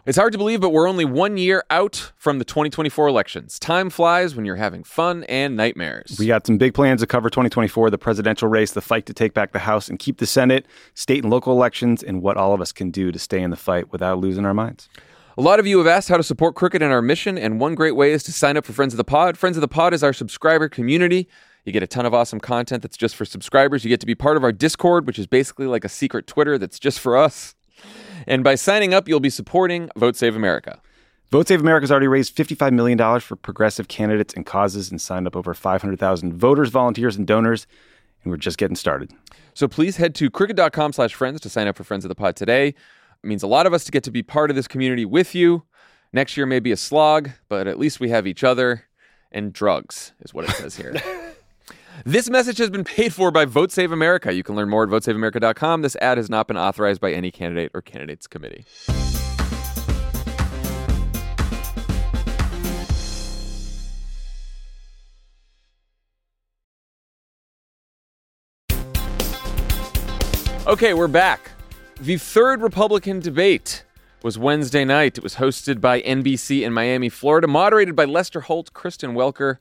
Speaker 1: It's hard to believe, but we're only one year out from the 2024 elections. Time flies when you're having fun and nightmares.
Speaker 2: We got some big plans to cover 2024, the presidential race, the fight to take back the House and keep the Senate, state and local elections, and what all of us can do to stay in the fight without losing our minds.
Speaker 1: A lot of you have asked how to support Crooked and our mission, and one great way is to sign up for Friends of the Pod. Friends of the Pod is our subscriber community. You get a ton of awesome content that's just for subscribers. You get to be part of our Discord, which is basically like a secret Twitter that's just for us. And by signing up, you'll be supporting Vote Save America.
Speaker 2: Vote Save America has already raised $55 million for progressive candidates and causes and signed up over 500,000 voters, volunteers, and donors. And we're just getting started.
Speaker 1: So please head to crooked.com slash friends to sign up for Friends of the Pod today. It means a lot of us to get to be part of this community with you. Next year may be a slog, but at least we have each other and drugs, is what it says here. *laughs* this message has been paid for by Vote Save America. You can learn more at votesaveamerica.com. This ad has not been authorized by any candidate or candidates committee. Okay, we're back. The third Republican debate was Wednesday night. It was hosted by NBC in Miami, Florida, moderated by Lester Holt, Kristen Welker,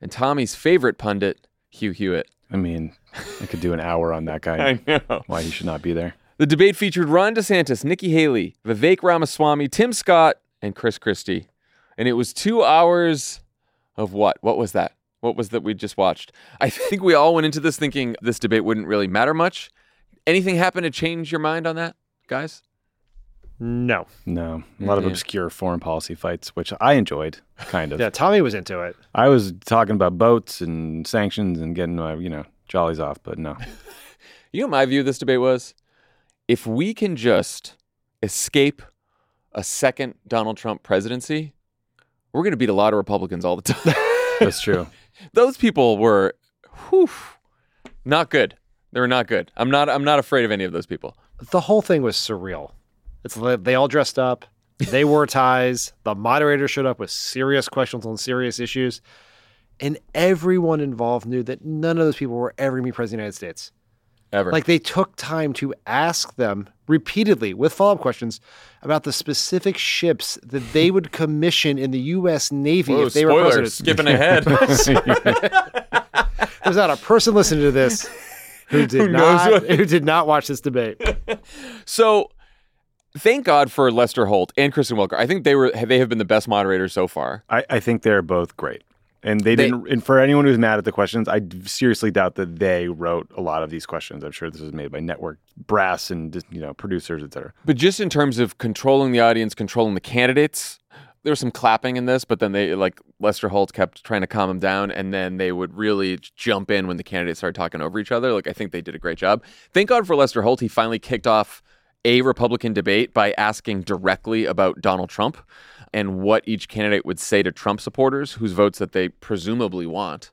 Speaker 1: and Tommy's favorite pundit, Hugh Hewitt.
Speaker 2: I mean, I could do an hour on that guy. *laughs*
Speaker 1: I know.
Speaker 2: Why he should not be there.
Speaker 1: The debate featured Ron DeSantis, Nikki Haley, Vivek Ramaswamy, Tim Scott, and Chris Christie. And it was two hours of what? What was that? What was that we just watched? I think we all went into this thinking this debate wouldn't really matter much. Anything happen to change your mind on that, guys?
Speaker 3: No.
Speaker 2: No, a lot of
Speaker 1: Yeah.
Speaker 2: obscure foreign policy fights, which I enjoyed, kind of. *laughs*
Speaker 3: Yeah, Tommy was into it.
Speaker 2: I was talking about boats and sanctions and getting my, you know, jollies off, but no. *laughs*
Speaker 1: You know, what my view of this debate was if we can just escape a second Donald Trump presidency, we're going to beat a lot of Republicans all the time. *laughs*
Speaker 2: That's true.
Speaker 1: Those people were, whew, not good. They were not good. I'm not. I'm not afraid of any of those people.
Speaker 3: The whole thing was surreal. It's like they all dressed up. They wore *laughs* ties. The moderator showed up with serious questions on serious issues. And everyone involved knew that none of those people were ever going to be president of the United States.
Speaker 1: Ever.
Speaker 3: Like they took time to ask them repeatedly with follow up questions about the specific ships that they would *laughs* commission in the U.S. Navy
Speaker 1: Whoa,
Speaker 3: if they were
Speaker 1: spoilers.
Speaker 3: president.
Speaker 1: Skipping ahead. *laughs*
Speaker 3: There's not a person listening to this who did
Speaker 1: Who
Speaker 3: not who did not watch this debate.
Speaker 1: so, thank God for Lester Holt and Kristen Welker. I think they were. They have been the best moderators so far.
Speaker 2: I, I think they're both great. And they,
Speaker 1: They-
Speaker 2: didn't. And for anyone who's mad at the questions, I seriously doubt that they wrote a lot of these questions. I'm sure this was made by network brass and you know producers, et cetera.
Speaker 1: But just in terms of controlling the audience, controlling the candidates, there was some clapping in this, but then they like Lester Holt kept trying to calm them down, and then they would really jump in when the candidates started talking over each other. Like I think they did a great job. Thank God for Lester Holt. He finally kicked off a Republican debate by asking directly about Donald Trump and what each candidate would say to Trump supporters, whose votes that they presumably want.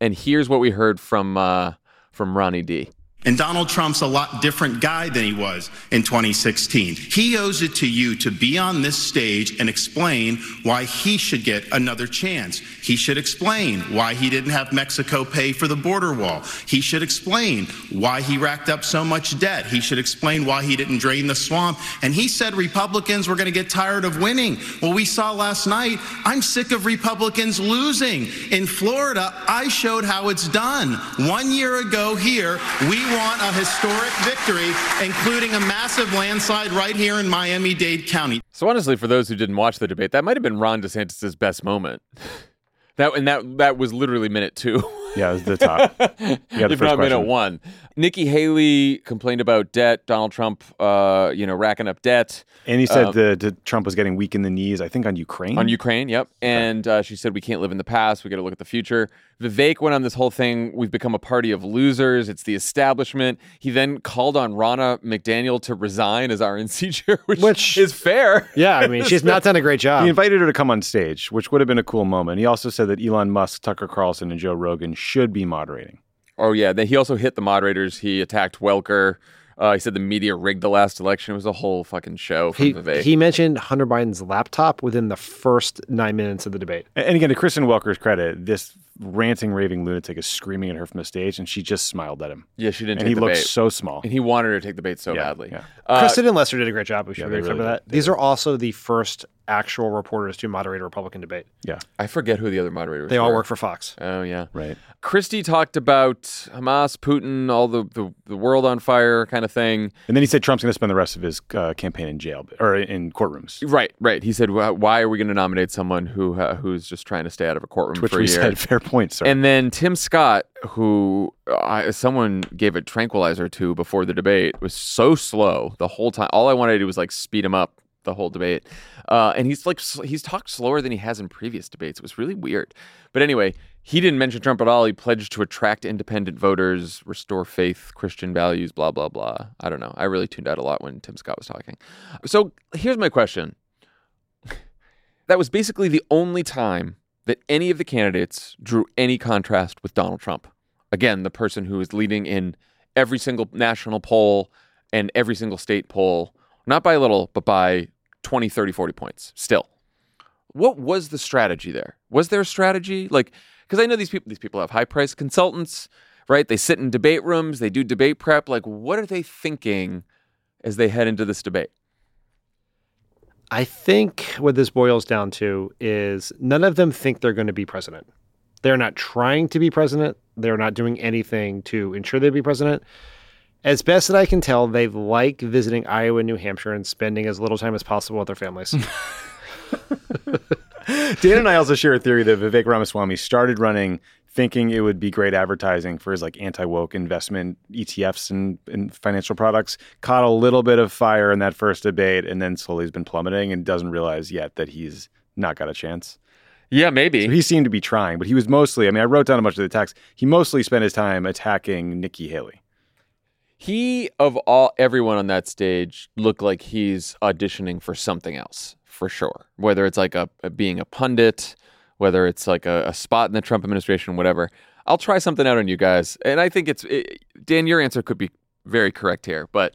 Speaker 1: And here's what we heard from uh, from Ronnie D.
Speaker 9: And Donald Trump's a lot different guy than he was in 2016. He owes it to you to be on this stage and explain why he should get another chance. He should explain why he didn't have Mexico pay for the border wall. He should explain why he racked up so much debt. He should explain why he didn't drain the swamp. And he said Republicans were going to get tired of winning. Well, we saw last night, I'm sick of Republicans losing. In Florida, I showed how it's done. One year ago here, we won a historic victory, including a massive landslide right here in Miami-Dade County.
Speaker 1: So honestly, for those who didn't watch the debate, that might have been Ron DeSantis' best moment. *laughs* That and that that was literally minute two.
Speaker 2: Yeah, it was the top. *laughs* You got the
Speaker 1: if
Speaker 2: first
Speaker 1: not minute one. Nikki Haley complained about debt. Donald Trump, uh, you know, racking up debt
Speaker 2: And he said
Speaker 1: Um,
Speaker 2: the, the Trump was getting weak in the knees. I think on Ukraine.
Speaker 1: on Ukraine. Yep. And uh, she said we can't live in the past. We got to look at the future. Vivek went on this whole thing. We've become a party of losers. It's the establishment. He then called on Ronna McDaniel to resign as RNC *laughs* chair, which,
Speaker 3: Which-
Speaker 1: is fair.
Speaker 3: Yeah, I mean, she's not done a great job.
Speaker 2: He invited her to come on stage, which would have been a cool moment. He also said that Elon Musk, Tucker Carlson, and Joe Rogan should be moderating.
Speaker 1: Oh yeah, then he also hit the moderators. He attacked Welker. Uh, he said the media rigged the last election. It was a whole fucking show from
Speaker 3: He,
Speaker 1: Vivek.
Speaker 3: he mentioned Hunter Biden's laptop within the first nine minutes of the debate.
Speaker 2: And and again, to Kristen Welker's credit, this ranting, raving lunatic is screaming at her from the stage, and she just smiled at him.
Speaker 1: yeah, she didn't
Speaker 2: And
Speaker 1: take
Speaker 2: he
Speaker 1: the
Speaker 2: looks
Speaker 1: bait.
Speaker 2: so small.
Speaker 1: and he wanted her to take the bait so
Speaker 2: Yeah,
Speaker 1: badly.
Speaker 2: yeah.
Speaker 1: Uh,
Speaker 3: Kristen and Lester did a great job. We should
Speaker 2: yeah,
Speaker 3: really remember
Speaker 2: really
Speaker 3: that. These are also the first actual reporters to moderate a Republican debate.
Speaker 2: Yeah,
Speaker 1: I forget who the other moderators.
Speaker 3: They all
Speaker 1: were.
Speaker 3: work for Fox.
Speaker 1: Oh yeah,
Speaker 2: right.
Speaker 1: Christie talked about Hamas, Putin, all the, the the world on fire kind of thing.
Speaker 2: And then he said Trump's going to spend the rest of his uh, campaign in jail or in courtrooms.
Speaker 1: Right, right. He said, "Why why are we going to nominate someone who uh, who's just trying to stay out of a courtroom
Speaker 2: Which
Speaker 1: for a
Speaker 2: we
Speaker 1: year?"
Speaker 2: said, fair point, sir.
Speaker 1: And then Tim Scott, who uh, someone gave a tranquilizer to before the debate, was so slow the whole time. All I wanted to do was like speed him up the whole debate. Uh, and he's like, he's talked slower than he has in previous debates. It was really weird. But anyway, he didn't mention Trump at all. He pledged to attract independent voters, restore faith, Christian values, blah, blah, blah. I don't know. I really tuned out a lot when Tim Scott was talking. So here's my question. *laughs* That was basically the only time that any of the candidates drew any contrast with Donald Trump. Again, the person who is leading in every single national poll and every single state poll, not by a little, but by 20, 30, 40 points still. What was the strategy there? Was there a strategy? Like, because I know these people, these people have high priced consultants, right? They sit in debate rooms, they do debate prep. Like, what are they thinking as they head into this debate?
Speaker 3: I think what this boils down to is none of them think they're going to be president. They're not trying to be president. They're not doing anything to ensure they be president. As best that I can tell, they like visiting Iowa and New Hampshire and spending as little time as possible with their families. *laughs*
Speaker 2: Dan and I also share a theory that Vivek Ramaswamy started running thinking it would be great advertising for his like anti-woke investment ETFs and, and financial products. Caught a little bit of fire in that first debate and then slowly has been plummeting and doesn't realize yet that he's not got a chance.
Speaker 1: Yeah, maybe.
Speaker 2: So he seemed to be trying, but he was mostly, I mean, I wrote down a bunch of the attacks. He mostly spent his time attacking Nikki Haley.
Speaker 1: He of all everyone on that stage looked like he's auditioning for something else for sure. Whether it's like a, a being a pundit, whether it's like a, a, spot in the Trump administration, whatever. I'll try something out on you guys, and I think it's it, Dan. Your answer could be very correct here, but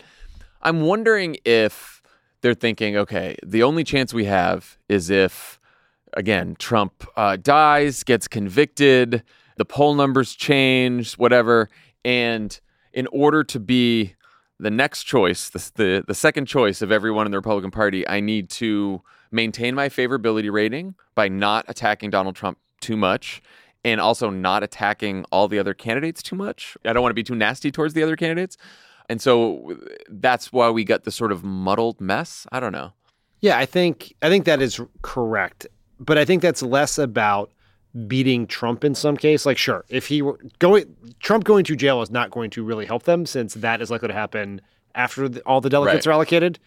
Speaker 1: I'm wondering if they're thinking, okay, the only chance we have is if again Trump uh, dies, gets convicted, the poll numbers change, whatever, and in order to be the next choice, the, the, the second choice of everyone in the Republican Party, I need to maintain my favorability rating by not attacking Donald Trump too much and also not attacking all the other candidates too much. I don't want to be too nasty towards the other candidates. And so that's why we got the sort of muddled mess. I don't know.
Speaker 3: Yeah, I think I think that is correct. But I think that's less about beating Trump in some case. Like, sure, if he were going, Trump going to jail is not going to really help them since that is likely to happen after the, all the delegates
Speaker 1: Right.
Speaker 3: are allocated.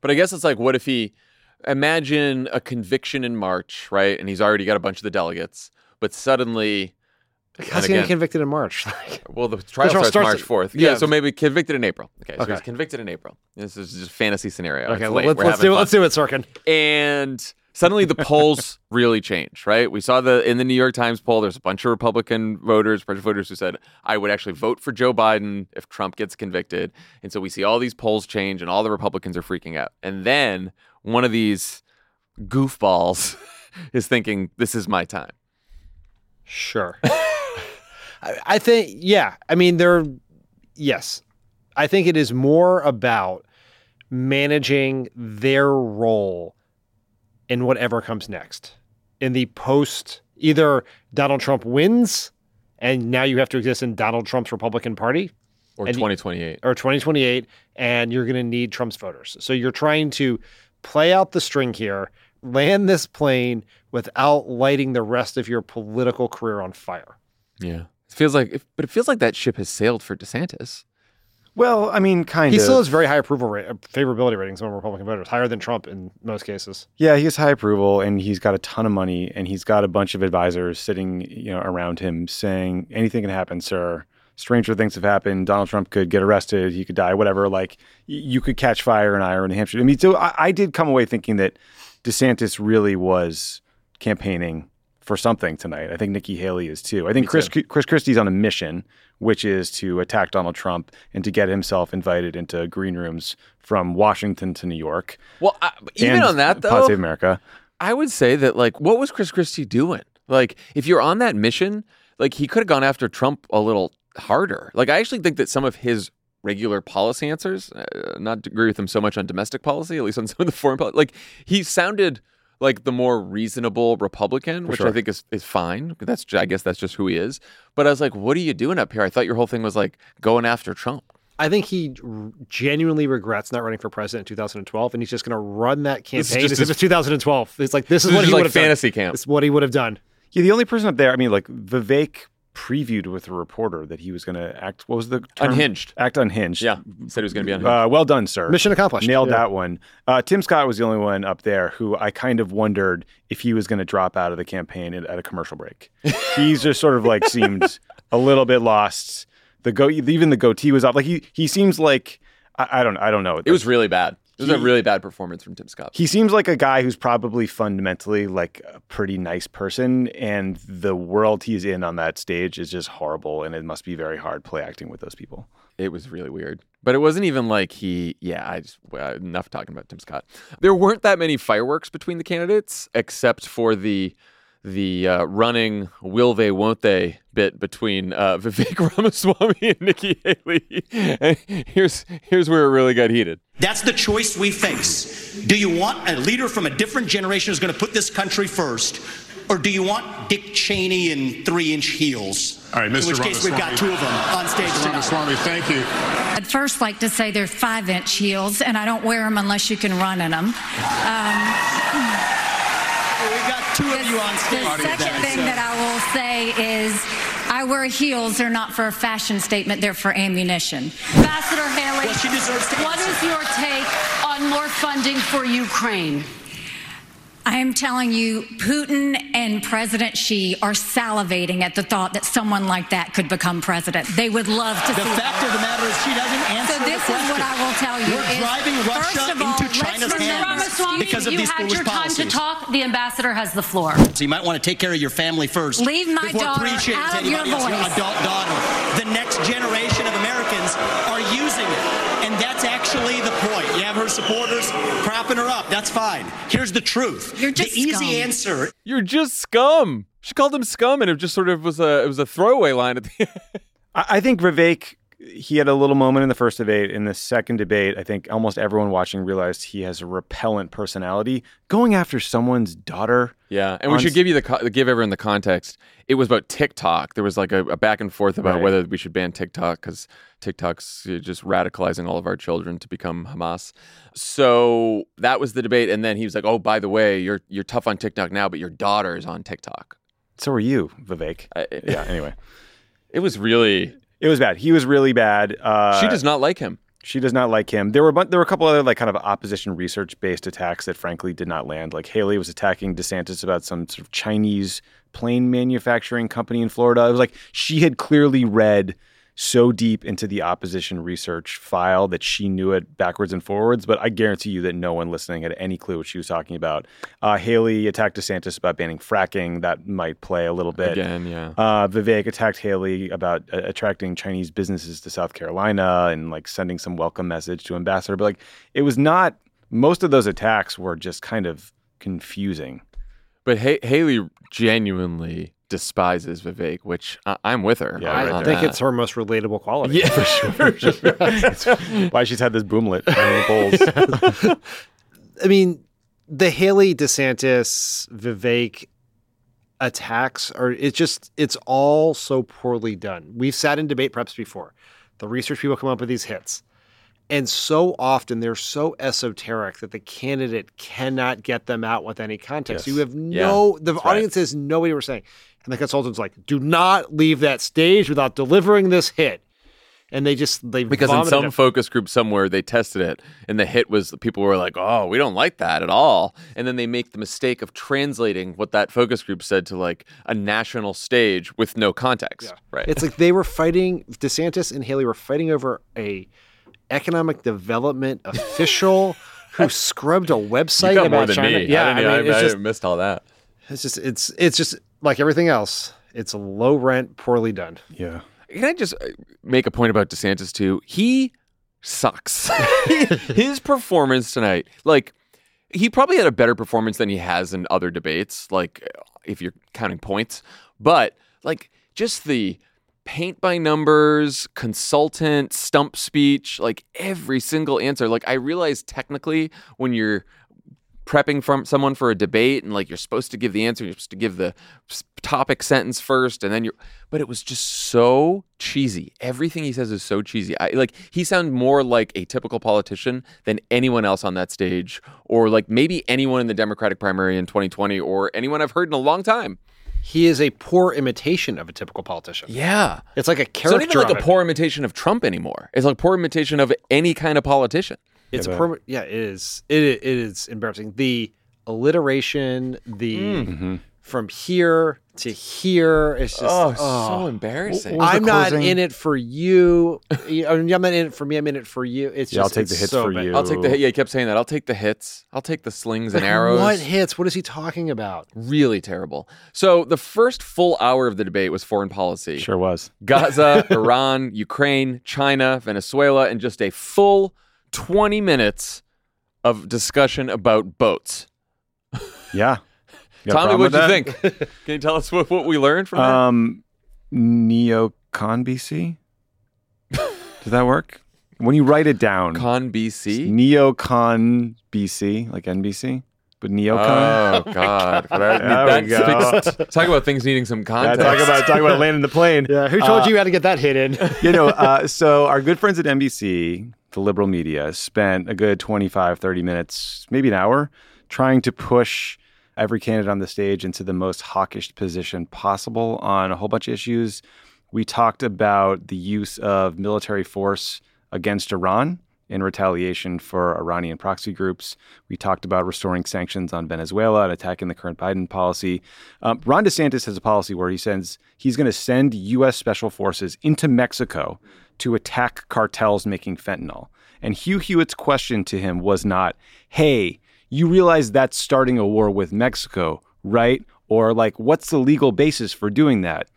Speaker 1: But I guess it's like, what if he imagine a conviction in March, right? And he's already got a bunch of the delegates, but suddenly.
Speaker 3: How's he getting convicted in March? *laughs*
Speaker 1: Well, the trial
Speaker 3: trial
Speaker 1: starts,
Speaker 3: starts
Speaker 1: March fourth. Yeah,
Speaker 3: yeah.
Speaker 1: so maybe convicted in April. Okay, so
Speaker 3: Okay.
Speaker 1: he's convicted in April. This is just fantasy scenario.
Speaker 3: okay,
Speaker 1: It's late.
Speaker 3: let's, let's do it. Let's do it, Sorkin.
Speaker 1: And suddenly the *laughs* polls really change, right? We saw the in the New York Times poll. There's a bunch of Republican voters, bunch of voters who said I would actually vote for Joe Biden if Trump gets convicted. And so we see all these polls change, and all the Republicans are freaking out. And then one of these goofballs *laughs* is thinking, "This is my time."
Speaker 3: Sure. *laughs* I, I think, yeah. I mean, there, yes. I think it is more about managing their role in whatever comes next. In the post, either Donald Trump wins and now you have to exist in Donald Trump's Republican Party
Speaker 1: Or
Speaker 3: And you-
Speaker 1: 2028.
Speaker 3: or 2028, and you're going to need Trump's voters. So you're trying to play out the string here, land this plane without lighting the rest of your political career on fire.
Speaker 1: Yeah, it feels like, but it feels like that ship has sailed for DeSantis.
Speaker 2: Well, I mean, kind
Speaker 3: He
Speaker 2: of.
Speaker 3: He still has very high approval rate, uh, favorability ratings among Republican voters, higher than Trump in most cases.
Speaker 2: Yeah, he has high approval and he's got a ton of money and he's got a bunch of advisors sitting, you know, around him saying anything can happen, sir. Stranger things have happened. Donald Trump could get arrested. He could die. Whatever. Like y- you could catch fire in Iowa, New Hampshire. I mean, so I, I did come away thinking that DeSantis really was campaigning for something tonight. I think Nikki Haley is too. I think Chris Chris Christie's on a mission, which is to attack Donald Trump and to get himself invited into green rooms from Washington to New York.
Speaker 1: Well, I, even on that
Speaker 2: Pod
Speaker 1: though,
Speaker 2: Save America.
Speaker 1: I would say that like, what was Chris Christie doing? Like, if you're on that mission, like he could have gone after Trump a little harder. Like, I actually think that some of his regular policy answers, uh, not to agree with him so much on domestic policy, at least on some of the foreign policy, like he sounded like the more reasonable Republican, which I think is is fine. That's I guess that's just who he is. But I was like, what are you doing up here? I thought your whole thing was like going after Trump.
Speaker 3: I think he r- genuinely regrets not running for president in 2012, and he's just going to run that
Speaker 1: This is
Speaker 3: campaign
Speaker 1: just
Speaker 3: as if
Speaker 1: his-
Speaker 3: it's 2012. It's like this is
Speaker 1: This
Speaker 3: what
Speaker 1: is
Speaker 3: he
Speaker 1: like
Speaker 3: would have
Speaker 1: fantasy
Speaker 3: done.
Speaker 1: camp.
Speaker 3: It's what he would have done.
Speaker 2: Yeah, the only person up there, I mean, like Vivek previewed with a reporter that he was going to act. What was the term?
Speaker 1: Unhinged.
Speaker 2: Act unhinged.
Speaker 1: Yeah, said he was going to be unhinged.
Speaker 2: Uh, well done, sir.
Speaker 3: Mission accomplished.
Speaker 2: Nailed
Speaker 3: Yeah.
Speaker 2: that one. Uh, Tim Scott was the only one up there who I kind of wondered if he was going to drop out of the campaign at, at a commercial break. *laughs* He's just sort of like seemed a little bit lost. The go, even the goatee was off. Like he, he seems like I, I don't, I don't know.
Speaker 1: it was really bad. It was a really bad performance from Tim Scott.
Speaker 2: He seems like a guy who's probably fundamentally like a pretty nice person, and the world he's in on that stage is just horrible, and it must be very hard play acting with those people.
Speaker 1: It was really weird. But it wasn't even like he, yeah, I just, well, enough talking about Tim Scott. There weren't that many fireworks between the candidates, except for the the uh, running will they, won't they bit between uh, *laughs* Vivek Ramaswamy and Nikki Haley. And here's, here's where it really got heated.
Speaker 10: That's the choice we face. Do you want a leader from a different generation who's going to put this country first? Or do you want Dick Cheney in three inch heels?
Speaker 11: All right, Mr.
Speaker 10: In which case, we've got two of them on stage
Speaker 11: Mr. Ramaswamy, thank you.
Speaker 12: I'd first like to say they're five inch heels, and I don't wear them unless you can run in them. Um,
Speaker 10: Two of you on stage.
Speaker 12: the second thing that I will say is I wear heels. They're not for a fashion statement, they're for ammunition.
Speaker 13: Ambassador Haley,
Speaker 10: Well, she deserves to
Speaker 13: what is your take on more funding for Ukraine?
Speaker 12: I am telling you, Putin and President Xi are salivating at the thought that someone like that could become president. They would love to
Speaker 10: The
Speaker 12: see
Speaker 10: fact of the matter is, she doesn't answer
Speaker 12: So this is what. I will tell you
Speaker 10: We're
Speaker 12: is,
Speaker 10: driving Russia
Speaker 12: of all,
Speaker 10: into China's hands
Speaker 13: Ramaswamy,
Speaker 10: because of
Speaker 13: you
Speaker 10: these
Speaker 13: had
Speaker 10: foolish
Speaker 13: your time
Speaker 10: policies.
Speaker 13: to talk. The ambassador has the floor.
Speaker 10: So you might want to take care of your family first.
Speaker 12: Leave my daughter
Speaker 10: preaching
Speaker 12: out of your
Speaker 10: anybody else,
Speaker 12: voice.
Speaker 10: adult daughter. The next generation of Americans are using it. And that's actually the point. You have her supporters propping her up. That's fine. Here's the truth.
Speaker 12: You're just
Speaker 10: the easy
Speaker 12: scum.
Speaker 10: answer
Speaker 1: You're just scum. She called him scum, and it just sort of was a it was a throwaway line at the *laughs* end.
Speaker 2: I, I think Vivek, he had a little moment in the first debate. In the second debate, I think almost everyone watching realized he has a repellent personality. Going after someone's daughter.
Speaker 1: Yeah, and we should give you the give everyone the context. It was about TikTok. There was like a, a back and forth about
Speaker 2: Right.
Speaker 1: whether we should ban TikTok because TikTok's uh, just radicalizing all of our children to become Hamas. So that was the debate, and then he was like, "Oh, by the way, you're you're tough on TikTok now, but your daughter is on TikTok."
Speaker 2: So are you, Vivek.
Speaker 1: I-
Speaker 2: yeah. *laughs* Anyway,
Speaker 1: It was really.
Speaker 2: It was bad. He was really bad. Uh,
Speaker 1: she does not like him.
Speaker 2: She does not like him. There were a there were a couple other like kind of opposition research based attacks that frankly did not land. Like Haley was attacking DeSantis about some sort of Chinese plane manufacturing company in Florida. It was like she had clearly read so deep into the opposition research file that she knew it backwards and forwards. But I guarantee you that no one listening had any clue what she was talking about. Uh, Haley attacked DeSantis about banning fracking. That might play a little bit.
Speaker 1: Again, yeah.
Speaker 2: Uh, Vivek attacked Haley about uh, attracting Chinese businesses to South Carolina and like sending some welcome message to ambassador. But like, it was not. Most of those attacks were just kind of confusing.
Speaker 1: But ha- Haley genuinely despises Vivek, which I- I'm with her.
Speaker 2: Yeah, right
Speaker 3: I
Speaker 2: there.
Speaker 3: think it's her most relatable quality.
Speaker 1: Yeah, for sure. *laughs*
Speaker 2: It's *laughs* why she's had this boomlet in the polls. *laughs*
Speaker 3: I mean, the Haley DeSantis Vivek attacks are it's just it's all so poorly done. We've sat in debate preps before. The research people come up with these hits. And so often they're so esoteric that the candidate cannot get them out with any context.
Speaker 2: Yes.
Speaker 3: You have no the
Speaker 2: right.
Speaker 3: audience has no idea what we're saying. And the consultant's like, do not leave that stage without delivering this hit. And they just they
Speaker 1: Because in some
Speaker 3: it.
Speaker 1: focus group somewhere they tested it and the hit was people were like, "Oh, we don't like that at all." And then they make the mistake of translating what that focus group said to like a national stage with no context. Right.
Speaker 3: It's like they were fighting DeSantis and Haley were fighting over a economic development official who *laughs* scrubbed a
Speaker 1: you
Speaker 3: website
Speaker 1: got
Speaker 3: about
Speaker 1: more than
Speaker 3: China.
Speaker 1: me.
Speaker 3: Yeah,
Speaker 1: I,
Speaker 3: I,
Speaker 1: didn't,
Speaker 3: mean,
Speaker 1: I, I
Speaker 3: just
Speaker 1: missed all that.
Speaker 3: it's just it's it's just like everything else. It's low rent, poorly done.
Speaker 2: yeah.
Speaker 1: Can I just uh, make a point about DeSantis too? He sucks. *laughs* His performance tonight, like he probably had a better performance than he has in other debates, like if you're counting points. But like just the paint by numbers, consultant, stump speech, like every single answer. Like I realize technically when you're prepping from someone for a debate and like you're supposed to give the answer you're supposed to give the topic sentence first and then you're but it was just so cheesy. Everything he says is so cheesy. I, like he sounded more like a typical politician than anyone else on that stage or like maybe anyone in the democratic primary in 2020 or anyone i've heard in a long time
Speaker 3: he is a poor imitation of a typical politician.
Speaker 1: Yeah.
Speaker 3: It's like a character.
Speaker 1: It's not even like a poor imitation of Trump anymore. It's like a poor imitation of any kind of politician.
Speaker 3: It's
Speaker 2: Yeah,
Speaker 3: a poor. Yeah, it is. It it is embarrassing. The alliteration, the
Speaker 1: Mm-hmm.
Speaker 3: From here to here. It's just
Speaker 1: Oh,
Speaker 3: oh.
Speaker 1: so embarrassing.
Speaker 2: was
Speaker 3: I'm not in it for you. You- I'm not in it for me. I'm in it for you. It's
Speaker 2: Yeah, I'll
Speaker 3: just
Speaker 2: take
Speaker 3: it's
Speaker 2: the hits
Speaker 3: so
Speaker 2: for
Speaker 3: bad.
Speaker 2: you.
Speaker 1: I'll take the hit. Yeah, he kept saying that. I'll take the hits. I'll take the slings and
Speaker 3: Like,
Speaker 1: arrows.
Speaker 3: What hits? What is he talking about?
Speaker 1: Really terrible. So the first full hour of the debate was foreign policy.
Speaker 2: Sure was.
Speaker 1: Gaza, *laughs* Iran, Ukraine, China, Venezuela, and just a full 20 minutes of discussion about boats.
Speaker 2: Yeah. You got
Speaker 1: Tommy, what do you think? *laughs* Can you tell us what, what we learned from
Speaker 2: that?
Speaker 1: that?
Speaker 2: Um, neocon BC. Does that work? When you write it down,
Speaker 1: Con BC?
Speaker 2: neocon BC, like NBC, but neocon.
Speaker 1: Oh, *laughs* God. But I-
Speaker 2: There we
Speaker 1: that
Speaker 2: go.
Speaker 1: speaks- talk about things needing some
Speaker 2: Yeah,
Speaker 1: context.
Speaker 2: talk about talk about landing the plane.
Speaker 3: Yeah, who told
Speaker 2: Uh,
Speaker 3: you how to get that hidden? *laughs*
Speaker 2: you know, uh, so our good friends at NBC, the liberal media, spent a good 25, 30 minutes, maybe an hour, trying to push every candidate on the stage into the most hawkish position possible on a whole bunch of issues. We talked about the use of military force against Iran in retaliation for Iranian proxy groups. We talked about restoring sanctions on Venezuela and attacking the current Biden policy. Um, Ron DeSantis has a policy where he sends he's going to send U.S. special forces into Mexico to attack cartels making fentanyl. And Hugh Hewitt's question to him was not, "Hey, you realize that's starting a war with Mexico, right?" Or like, "What's the legal basis for doing that?"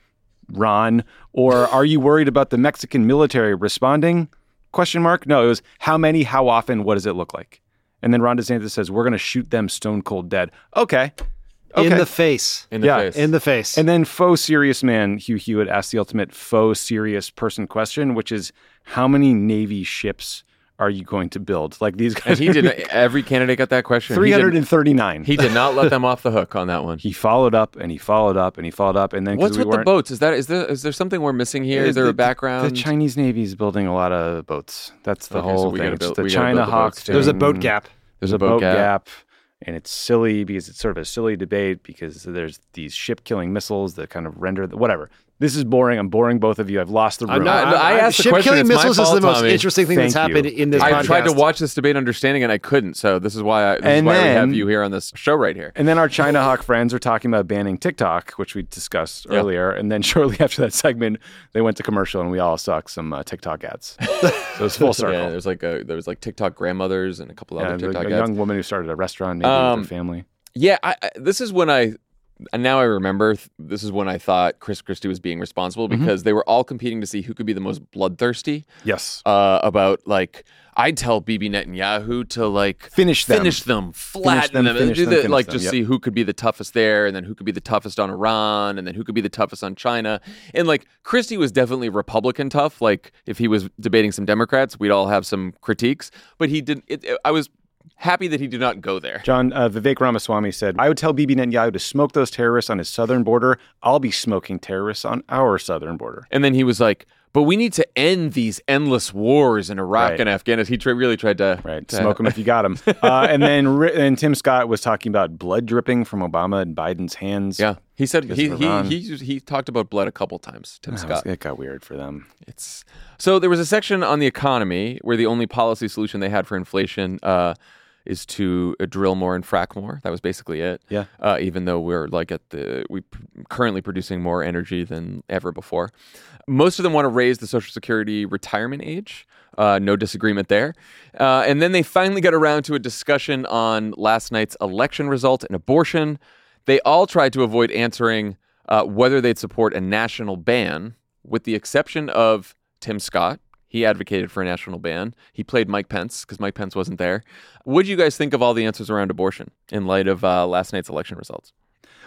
Speaker 2: Ron, or *laughs* are you worried about the Mexican military responding? Question mark. No, it was how many, how often, what does it look like? And then Ron DeSantis says, "We're going to shoot them stone cold dead." Okay, okay.
Speaker 3: In the face.
Speaker 1: In the
Speaker 2: Yeah.
Speaker 1: face.
Speaker 3: In the face.
Speaker 2: And then faux serious man Hugh Hewitt asked the ultimate faux serious person question, which is how many Navy ships are you going to build? Like these
Speaker 1: and
Speaker 2: guys.
Speaker 1: he did. Every candidate got that question.
Speaker 2: Three hundred and thirty-nine.
Speaker 1: He did not let them off the hook on that one.
Speaker 2: He followed up and he followed up and he followed up and then.
Speaker 1: What's
Speaker 2: we
Speaker 1: with the boats? Is that is there is there something we're missing here? Is there
Speaker 2: the-
Speaker 1: a background?
Speaker 2: The Chinese Navy is building a lot of boats. That's the
Speaker 1: Okay,
Speaker 2: whole
Speaker 1: we
Speaker 2: thing.
Speaker 1: build-
Speaker 2: the China
Speaker 1: build the
Speaker 2: Hawk.
Speaker 1: boats.
Speaker 3: There's a boat gap.
Speaker 2: There's a boat gap. And it's silly because it's sort of a silly debate because there's these ship killing missiles that kind of render the, whatever. This is boring. I'm boring both of you. I've lost the room.
Speaker 3: I'm not,
Speaker 1: I- I
Speaker 3: I'm-
Speaker 1: asked the
Speaker 3: ship
Speaker 1: question.
Speaker 3: killing
Speaker 1: It's my
Speaker 3: missiles is
Speaker 1: fault,
Speaker 3: the most
Speaker 1: Tommy.
Speaker 3: interesting thing that's
Speaker 2: Thank you.
Speaker 3: happened in this
Speaker 1: I
Speaker 3: podcast.
Speaker 1: tried to watch this debate understanding and I couldn't. So this is why I, this is
Speaker 2: And
Speaker 1: why we
Speaker 2: then-
Speaker 1: have you here on this show right here.
Speaker 2: And then our China Hawk friends are talking about banning TikTok, which we discussed
Speaker 1: Yeah.
Speaker 2: earlier. And then *laughs* shortly after that segment, they went to commercial, and we all sucked some uh, TikTok ads. *laughs* so it's full circle.
Speaker 1: Yeah, there's like a there was like TikTok grandmothers and a couple
Speaker 2: Yeah,
Speaker 1: other
Speaker 2: there's
Speaker 1: TikTok
Speaker 2: a
Speaker 1: ads.
Speaker 2: young woman who started a restaurant, maybe
Speaker 1: Um,
Speaker 2: with her family.
Speaker 1: Yeah, I, I, this is when I and now I remember th- this is when I thought Chris Christie was being responsible
Speaker 2: Mm-hmm.
Speaker 1: because they were all competing to see who could be the most bloodthirsty.
Speaker 2: Yes.
Speaker 1: Uh, about like I'd tell Bibi Netanyahu to like
Speaker 2: Finish them.
Speaker 1: finish them, flatten
Speaker 2: them,
Speaker 1: them,
Speaker 2: finish
Speaker 1: do
Speaker 2: them,
Speaker 1: the-
Speaker 2: finish
Speaker 1: like
Speaker 2: them,
Speaker 1: just
Speaker 2: yep.
Speaker 1: see who could be the toughest there, and then who could be the toughest on Iran, and then who could be the toughest on China. And like Christie was definitely Republican tough. Like if he was debating some Democrats, we'd all have some critiques, but he did. It, I was happy that he did not go there.
Speaker 2: John uh, Vivek Ramaswamy said, I would tell Bibi Netanyahu to smoke those terrorists on his southern border. I'll be smoking terrorists on our southern border.
Speaker 1: And then he was like, "But we need to end these endless wars in Iraq
Speaker 2: Right.
Speaker 1: and Afghanistan." He tra- really tried to
Speaker 2: Right.
Speaker 1: to-
Speaker 2: Smoke them if you got them. *laughs* Uh, and then and Tim Scott was talking about blood dripping from Obama and Biden's hands.
Speaker 1: Yeah, he said he he, he he talked about blood a couple times. Tim Scott.
Speaker 2: it got weird for them.
Speaker 1: It's so there was a section on the economy where the only policy solution they had for inflation uh, is to uh, drill more and frack more. That was basically it.
Speaker 2: Yeah.
Speaker 1: Uh, even though we're like at the we p- currently producing more energy than ever before. Most of them want to raise the Social Security retirement age. Uh, no disagreement there. Uh, and then they finally got around to a discussion on last night's election result and abortion. They all tried to avoid answering uh, whether they'd support a national ban, with the exception of Tim Scott. He advocated for a national ban. He played Mike Pence because Mike Pence wasn't there. What do you guys think of all the answers around abortion in light of uh, last night's election results?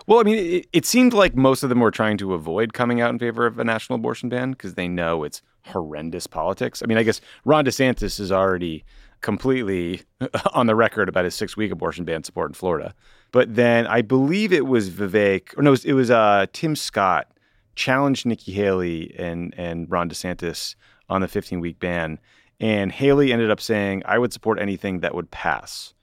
Speaker 2: Well, I mean, it, it seemed like most of them were trying to avoid coming out in favor of a national abortion ban because they know it's horrendous politics. I mean, I guess Ron DeSantis is already completely *laughs* on the record about his six week abortion ban support in Florida. But then I believe it was Vivek, or no, it was, it was uh, Tim Scott challenged Nikki Haley and, and Ron DeSantis on the 15 week ban. And Haley ended up saying, I would support anything that would pass.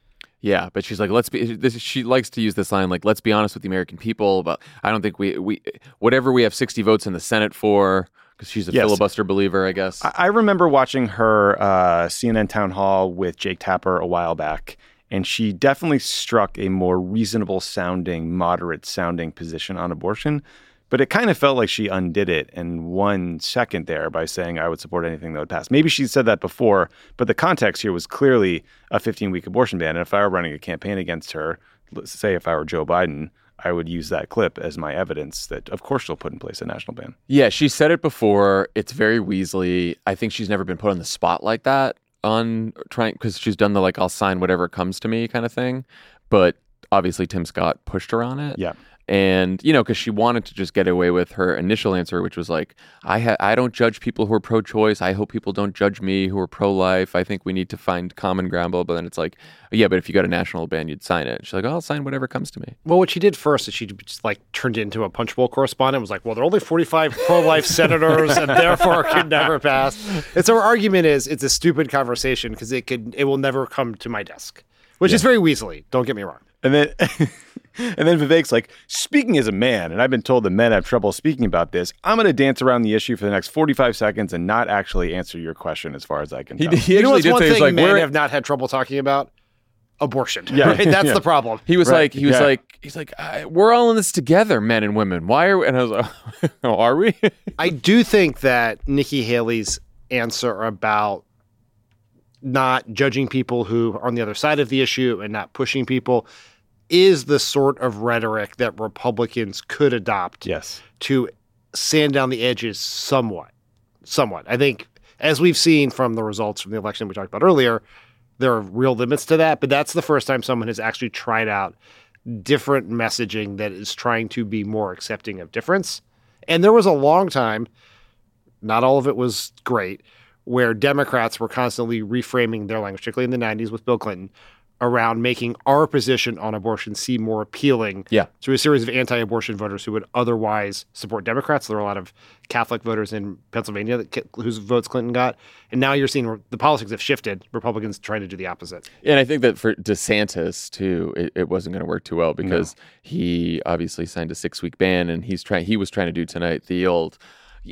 Speaker 1: Yeah, but she's like, let's be. This, she likes to use this line, like, let's be honest with the American people. But I don't think we we whatever we have sixty votes in the Senate for, because she's a
Speaker 2: Yes.
Speaker 1: filibuster believer, I guess.
Speaker 2: I, I remember watching her uh, CNN town hall with Jake Tapper a while back, and she definitely struck a more reasonable sounding, moderate sounding position on abortion. But it kind of felt like she undid it in one second there by saying, I would support anything that would pass. Maybe she said that before, but the context here was clearly a 15 week abortion ban. And if I were running a campaign against her, let's say if I were Joe Biden, I would use that clip as my evidence that, of course, she'll put in place a national ban.
Speaker 1: Yeah, she said it before. It's very Weasley. I think she's never been put on the spot like that on trying because she's done the like I'll sign whatever comes to me kind of thing. But obviously Tim Scott pushed her on it.
Speaker 2: Yeah.
Speaker 1: And you know, because she wanted to just get away with her initial answer, which was like, "I ha- I don't judge people who are pro-choice. I hope people don't judge me who are pro-life. I think we need to find common ground." But then it's like, "Yeah, but if you got a national ban, you'd sign it." She's like, oh, "I'll sign whatever comes to me."
Speaker 3: Well, what she did first is she just like turned it into a punch bowl correspondent. Was like, well, there are only forty-five pro-life senators, and therefore it could never pass. And so her argument is it's a stupid conversation because it could it will never come to my desk, which is very Weasley. Don't get me wrong.
Speaker 2: And then *laughs* *laughs* and then Vivek's like, speaking as a man, and I've been told that men have trouble speaking about this, I'm going to dance around the issue for the next 45 seconds and not actually answer your question as far as I can
Speaker 1: He,
Speaker 2: tell.
Speaker 1: he
Speaker 3: you know
Speaker 1: actually
Speaker 3: what's
Speaker 1: did
Speaker 3: one
Speaker 1: say,
Speaker 3: thing
Speaker 1: like,
Speaker 3: men
Speaker 1: we're
Speaker 3: have not had trouble talking about? Abortion.
Speaker 2: Yeah,
Speaker 3: right? That's *laughs*
Speaker 2: yeah.
Speaker 3: the problem.
Speaker 1: He was
Speaker 2: Right,
Speaker 1: like, he was
Speaker 2: yeah.
Speaker 1: like, he's like, I, we're all in this together, men and women. Why are we? And I was like, *laughs* oh, are we?
Speaker 3: I do think that Nikki Haley's answer about not judging people who are on the other side of the issue and not pushing people is the sort of rhetoric that Republicans could adopt
Speaker 2: yes.
Speaker 3: to sand down the edges somewhat. Somewhat. I think, as we've seen from the results from the election we talked about earlier, there are real limits to that, but that's the first time someone has actually tried out different messaging that is trying to be more accepting of difference. And there was a long time, not all of it was great, where Democrats were constantly reframing their language, particularly in the 90s with Bill Clinton, around making our position on abortion seem more appealing
Speaker 1: Yeah.
Speaker 3: to a series of anti-abortion voters who would otherwise support Democrats. There were a lot of Catholic voters in Pennsylvania that, whose votes Clinton got, and now you're seeing the politics have shifted. Republicans trying to do the opposite.
Speaker 1: and I think that for DeSantis too, it, it wasn't going to work too well because he obviously signed a six week ban, and he's trying. He was trying to do tonight the old.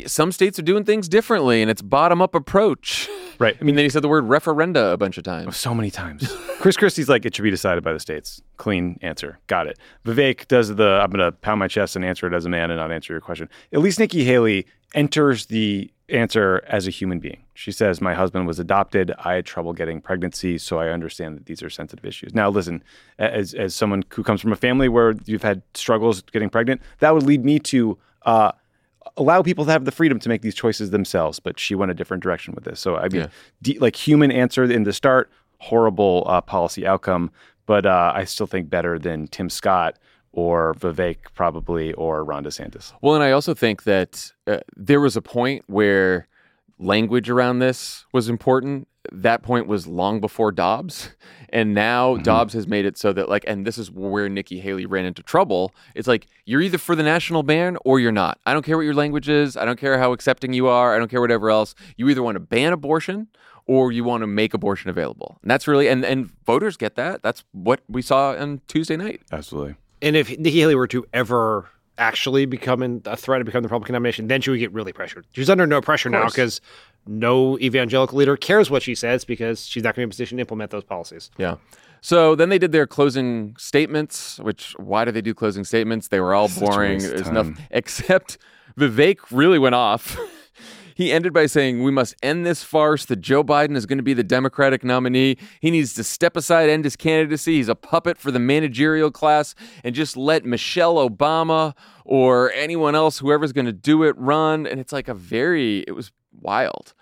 Speaker 1: Some states are doing things differently, and it's bottom up approach. *laughs*
Speaker 2: Right.
Speaker 1: I mean, then he said the word referenda a bunch of times.
Speaker 2: So many times. *laughs* Chris Christie's like, it should be decided by the states. Clean answer. Got it. Vivek does the, I'm going to pound my chest and answer it as a man and not answer your question. At least Nikki Haley enters the answer as a human being. She says, My husband was adopted. I had trouble getting pregnancy, so I understand that these are sensitive issues. Now, listen, as, as someone who comes from a family where you've had struggles getting pregnant, that would lead me to uh, allow people to have the freedom to make these choices themselves. But she went a different direction with this. So, I mean,
Speaker 1: Yeah.
Speaker 2: de- like human answer in the start, horrible uh, policy outcome. But uh, I still think better than Tim Scott or Vivek, probably, or Ron DeSantis.
Speaker 1: Well, and I also think that uh, there was a point where language around this was important. That point was long before Dobbs. And now mm-hmm. Dobbs has made it so that, like, and this is where Nikki Haley ran into trouble. It's like, you're either for the national ban or you're not. I don't care what your language is. I don't care how accepting you are. I don't care whatever else. You either want to ban abortion or you want to make abortion available. And that's really, and, and voters get that. That's what we saw on Tuesday night.
Speaker 2: Absolutely.
Speaker 3: And if Nikki Haley were to ever actually becoming a threat to become the Republican nomination, then she would get really pressured. She's under no pressure now because no evangelical leader cares what she says because she's not going to be in a position to implement those policies.
Speaker 1: Yeah. So then they did their closing statements, which why do they do closing statements? They were all *laughs*
Speaker 2: Such
Speaker 1: boring. There's nothing *laughs* except Vivek really went off. *laughs* he ended by saying, We must end this farce that Joe Biden is going to be the Democratic nominee. He needs to step aside, end his candidacy. He's a puppet for the managerial class, and just let Michelle Obama or anyone else, whoever's going to do it, run. And it's like a very, it was wild.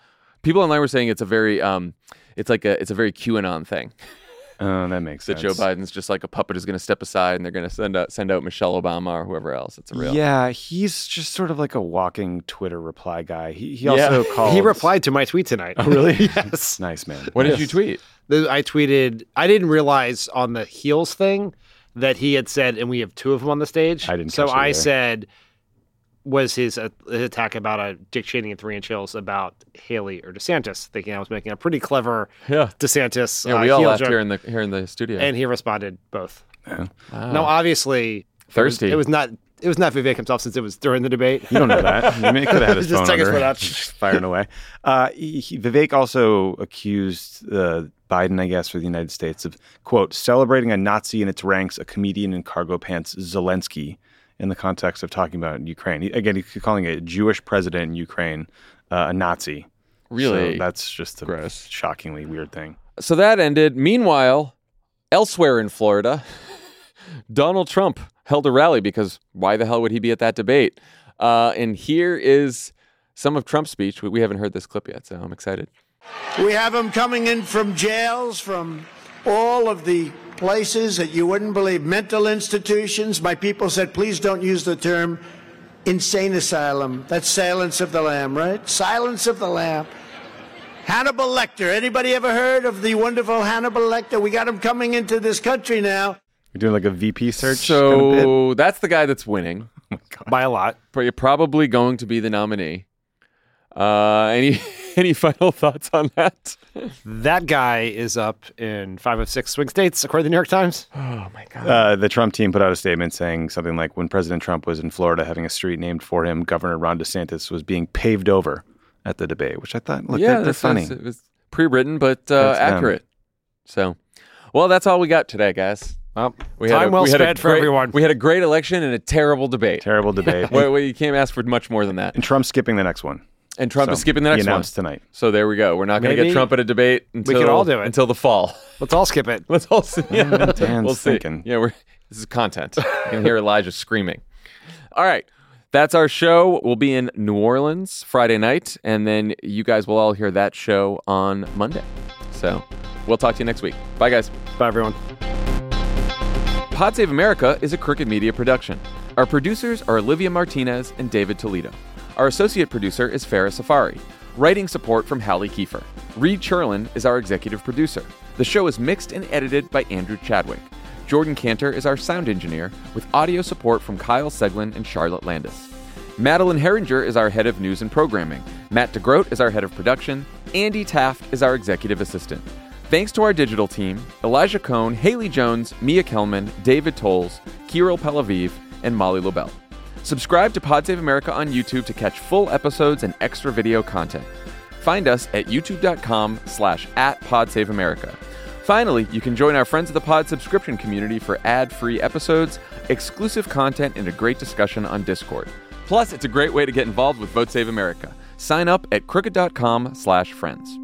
Speaker 1: People online were saying it's a very, um, it's like a, it's a very QAnon thing *laughs*
Speaker 2: Oh, that makes
Speaker 1: that
Speaker 2: sense.
Speaker 1: Joe Biden's just like a puppet is going to step aside and they're going to send out send out Michelle Obama or whoever else. It's a real.
Speaker 2: Yeah, he's just sort of like a walking Twitter reply guy. He, he
Speaker 1: Yeah.
Speaker 2: also called.
Speaker 3: He replied to my tweet tonight.
Speaker 2: Oh, really? *laughs*
Speaker 3: yes.
Speaker 2: nice, man.
Speaker 1: What did you tweet?
Speaker 3: I tweeted, I didn't realize on the heels thing that he had said, and we have two of them on the stage.
Speaker 2: I didn't
Speaker 3: So
Speaker 2: catch it
Speaker 3: I
Speaker 2: either.
Speaker 3: said, was his, uh, his attack about uh, Dick Cheney and Three Inch Hills about Haley or DeSantis, thinking I was making a pretty clever
Speaker 1: Yeah.
Speaker 3: DeSantis.
Speaker 1: Yeah,
Speaker 3: uh,
Speaker 1: we all
Speaker 3: heel
Speaker 1: laughed
Speaker 3: joke.
Speaker 1: here in the here in the studio.
Speaker 3: and he responded both.
Speaker 2: Yeah.
Speaker 3: No, obviously it was-
Speaker 1: Thirsty.
Speaker 3: It was, not. It was not Vivek himself since it was during the debate.
Speaker 2: You don't know that. *laughs* I He may- could have had his
Speaker 3: Just
Speaker 2: phone
Speaker 3: take his
Speaker 2: under,
Speaker 3: foot out.
Speaker 2: just firing away. Uh, he, he- Vivek also accused uh, Biden, I guess, for the United States of quote celebrating a Nazi in its ranks, a comedian in cargo pants, Zelensky, in the context of talking about Ukraine. He, again, he's calling a Jewish president in Ukraine uh, a Nazi.
Speaker 1: Really?
Speaker 2: So that's just a shockingly weird thing.
Speaker 1: So that ended. Meanwhile, elsewhere in Florida, *laughs* Donald Trump held a rally because why the hell would he be at that debate? Uh, and here is some of Trump's speech. We, we haven't heard this clip yet, so I'm excited.
Speaker 11: We have him coming in from jails, from all of the places that you wouldn't believe, mental institutions. My people said, please don't use the term insane asylum. That's silence of the lamb, right? Silence of the lamb. Hannibal Lecter. Anybody ever heard of the wonderful Hannibal Lecter? We got him coming into this country now.
Speaker 2: We're doing like a VP search.
Speaker 1: So
Speaker 2: kind of bit.
Speaker 1: that's the guy that's winning *laughs*
Speaker 3: by a lot.
Speaker 1: But you're probably going to be the nominee. Uh, any *laughs* *laughs* any final thoughts on that?
Speaker 3: That guy is up in five of six swing states, according to the New York Times. *gasps*
Speaker 1: Oh my god!
Speaker 2: Uh, the Trump team put out a statement saying something like, "When President Trump was in Florida having a street named for him, Governor Ron DeSantis was being paved over at the debate." Which I thought, look,
Speaker 1: yeah,
Speaker 2: they're, they're
Speaker 1: that's-
Speaker 2: funny.
Speaker 1: It was pre-written, but uh,
Speaker 2: That's them.
Speaker 1: accurate. So, well, that's all we got today, guys.
Speaker 3: Well,
Speaker 1: we
Speaker 3: time well
Speaker 1: a
Speaker 3: spent for
Speaker 1: great-
Speaker 3: everyone.
Speaker 1: We had a great election and a terrible debate.
Speaker 2: Terrible debate. *laughs*
Speaker 1: well, well, you can't ask for much more than that.
Speaker 2: And Trump's skipping the next one.
Speaker 1: And Trump
Speaker 2: So,
Speaker 1: is skipping the
Speaker 2: he
Speaker 1: next one
Speaker 2: tonight.
Speaker 1: So there we go. We're not going to get
Speaker 3: Maybe
Speaker 1: Trump at a debate until
Speaker 3: could all do it.
Speaker 1: until the fall. *laughs*
Speaker 3: Let's all skip it.
Speaker 1: Let's all see. Yeah, *laughs*
Speaker 2: Dan's
Speaker 1: we'll see.
Speaker 2: thinking.
Speaker 1: Yeah, we're this is content. You can hear Elijah screaming. All right. That's our show. We'll be in New Orleans Friday night, and then you guys will all hear that show on Monday. So we'll talk to you next week. Bye, guys.
Speaker 3: Bye, everyone.
Speaker 1: Pod Save America is a Crooked Media production. Our producers are Olivia Martinez and David Toledo. Our associate producer is Farah Safari. Writing support from Hallie Kiefer. Reed Cherlin is our executive producer. The show is mixed and edited by Andrew Chadwick. Jordan Cantor is our sound engineer, with audio support from Kyle Seglin and Charlotte Landes. Madeleine Haeringer is our head of news and programming. Matt DeGroot is our head of production. Andy Taft is our executive assistant. Thanks to our digital team Elijah Cone, Haley Jones, Mia Kelman, David Tolles, Kirill Pelaviv, and Molly Lobel. Subscribe to Pod Save America on YouTube to catch full episodes and extra video content. Find us at youtube.com slash at podsaveamerica. Finally, you can join our Friends of the Pod subscription community for ad-free episodes, exclusive content, and a great discussion on Discord. Plus, it's a great way to get involved with Vote Save America. Sign up at crooked.com slash friends.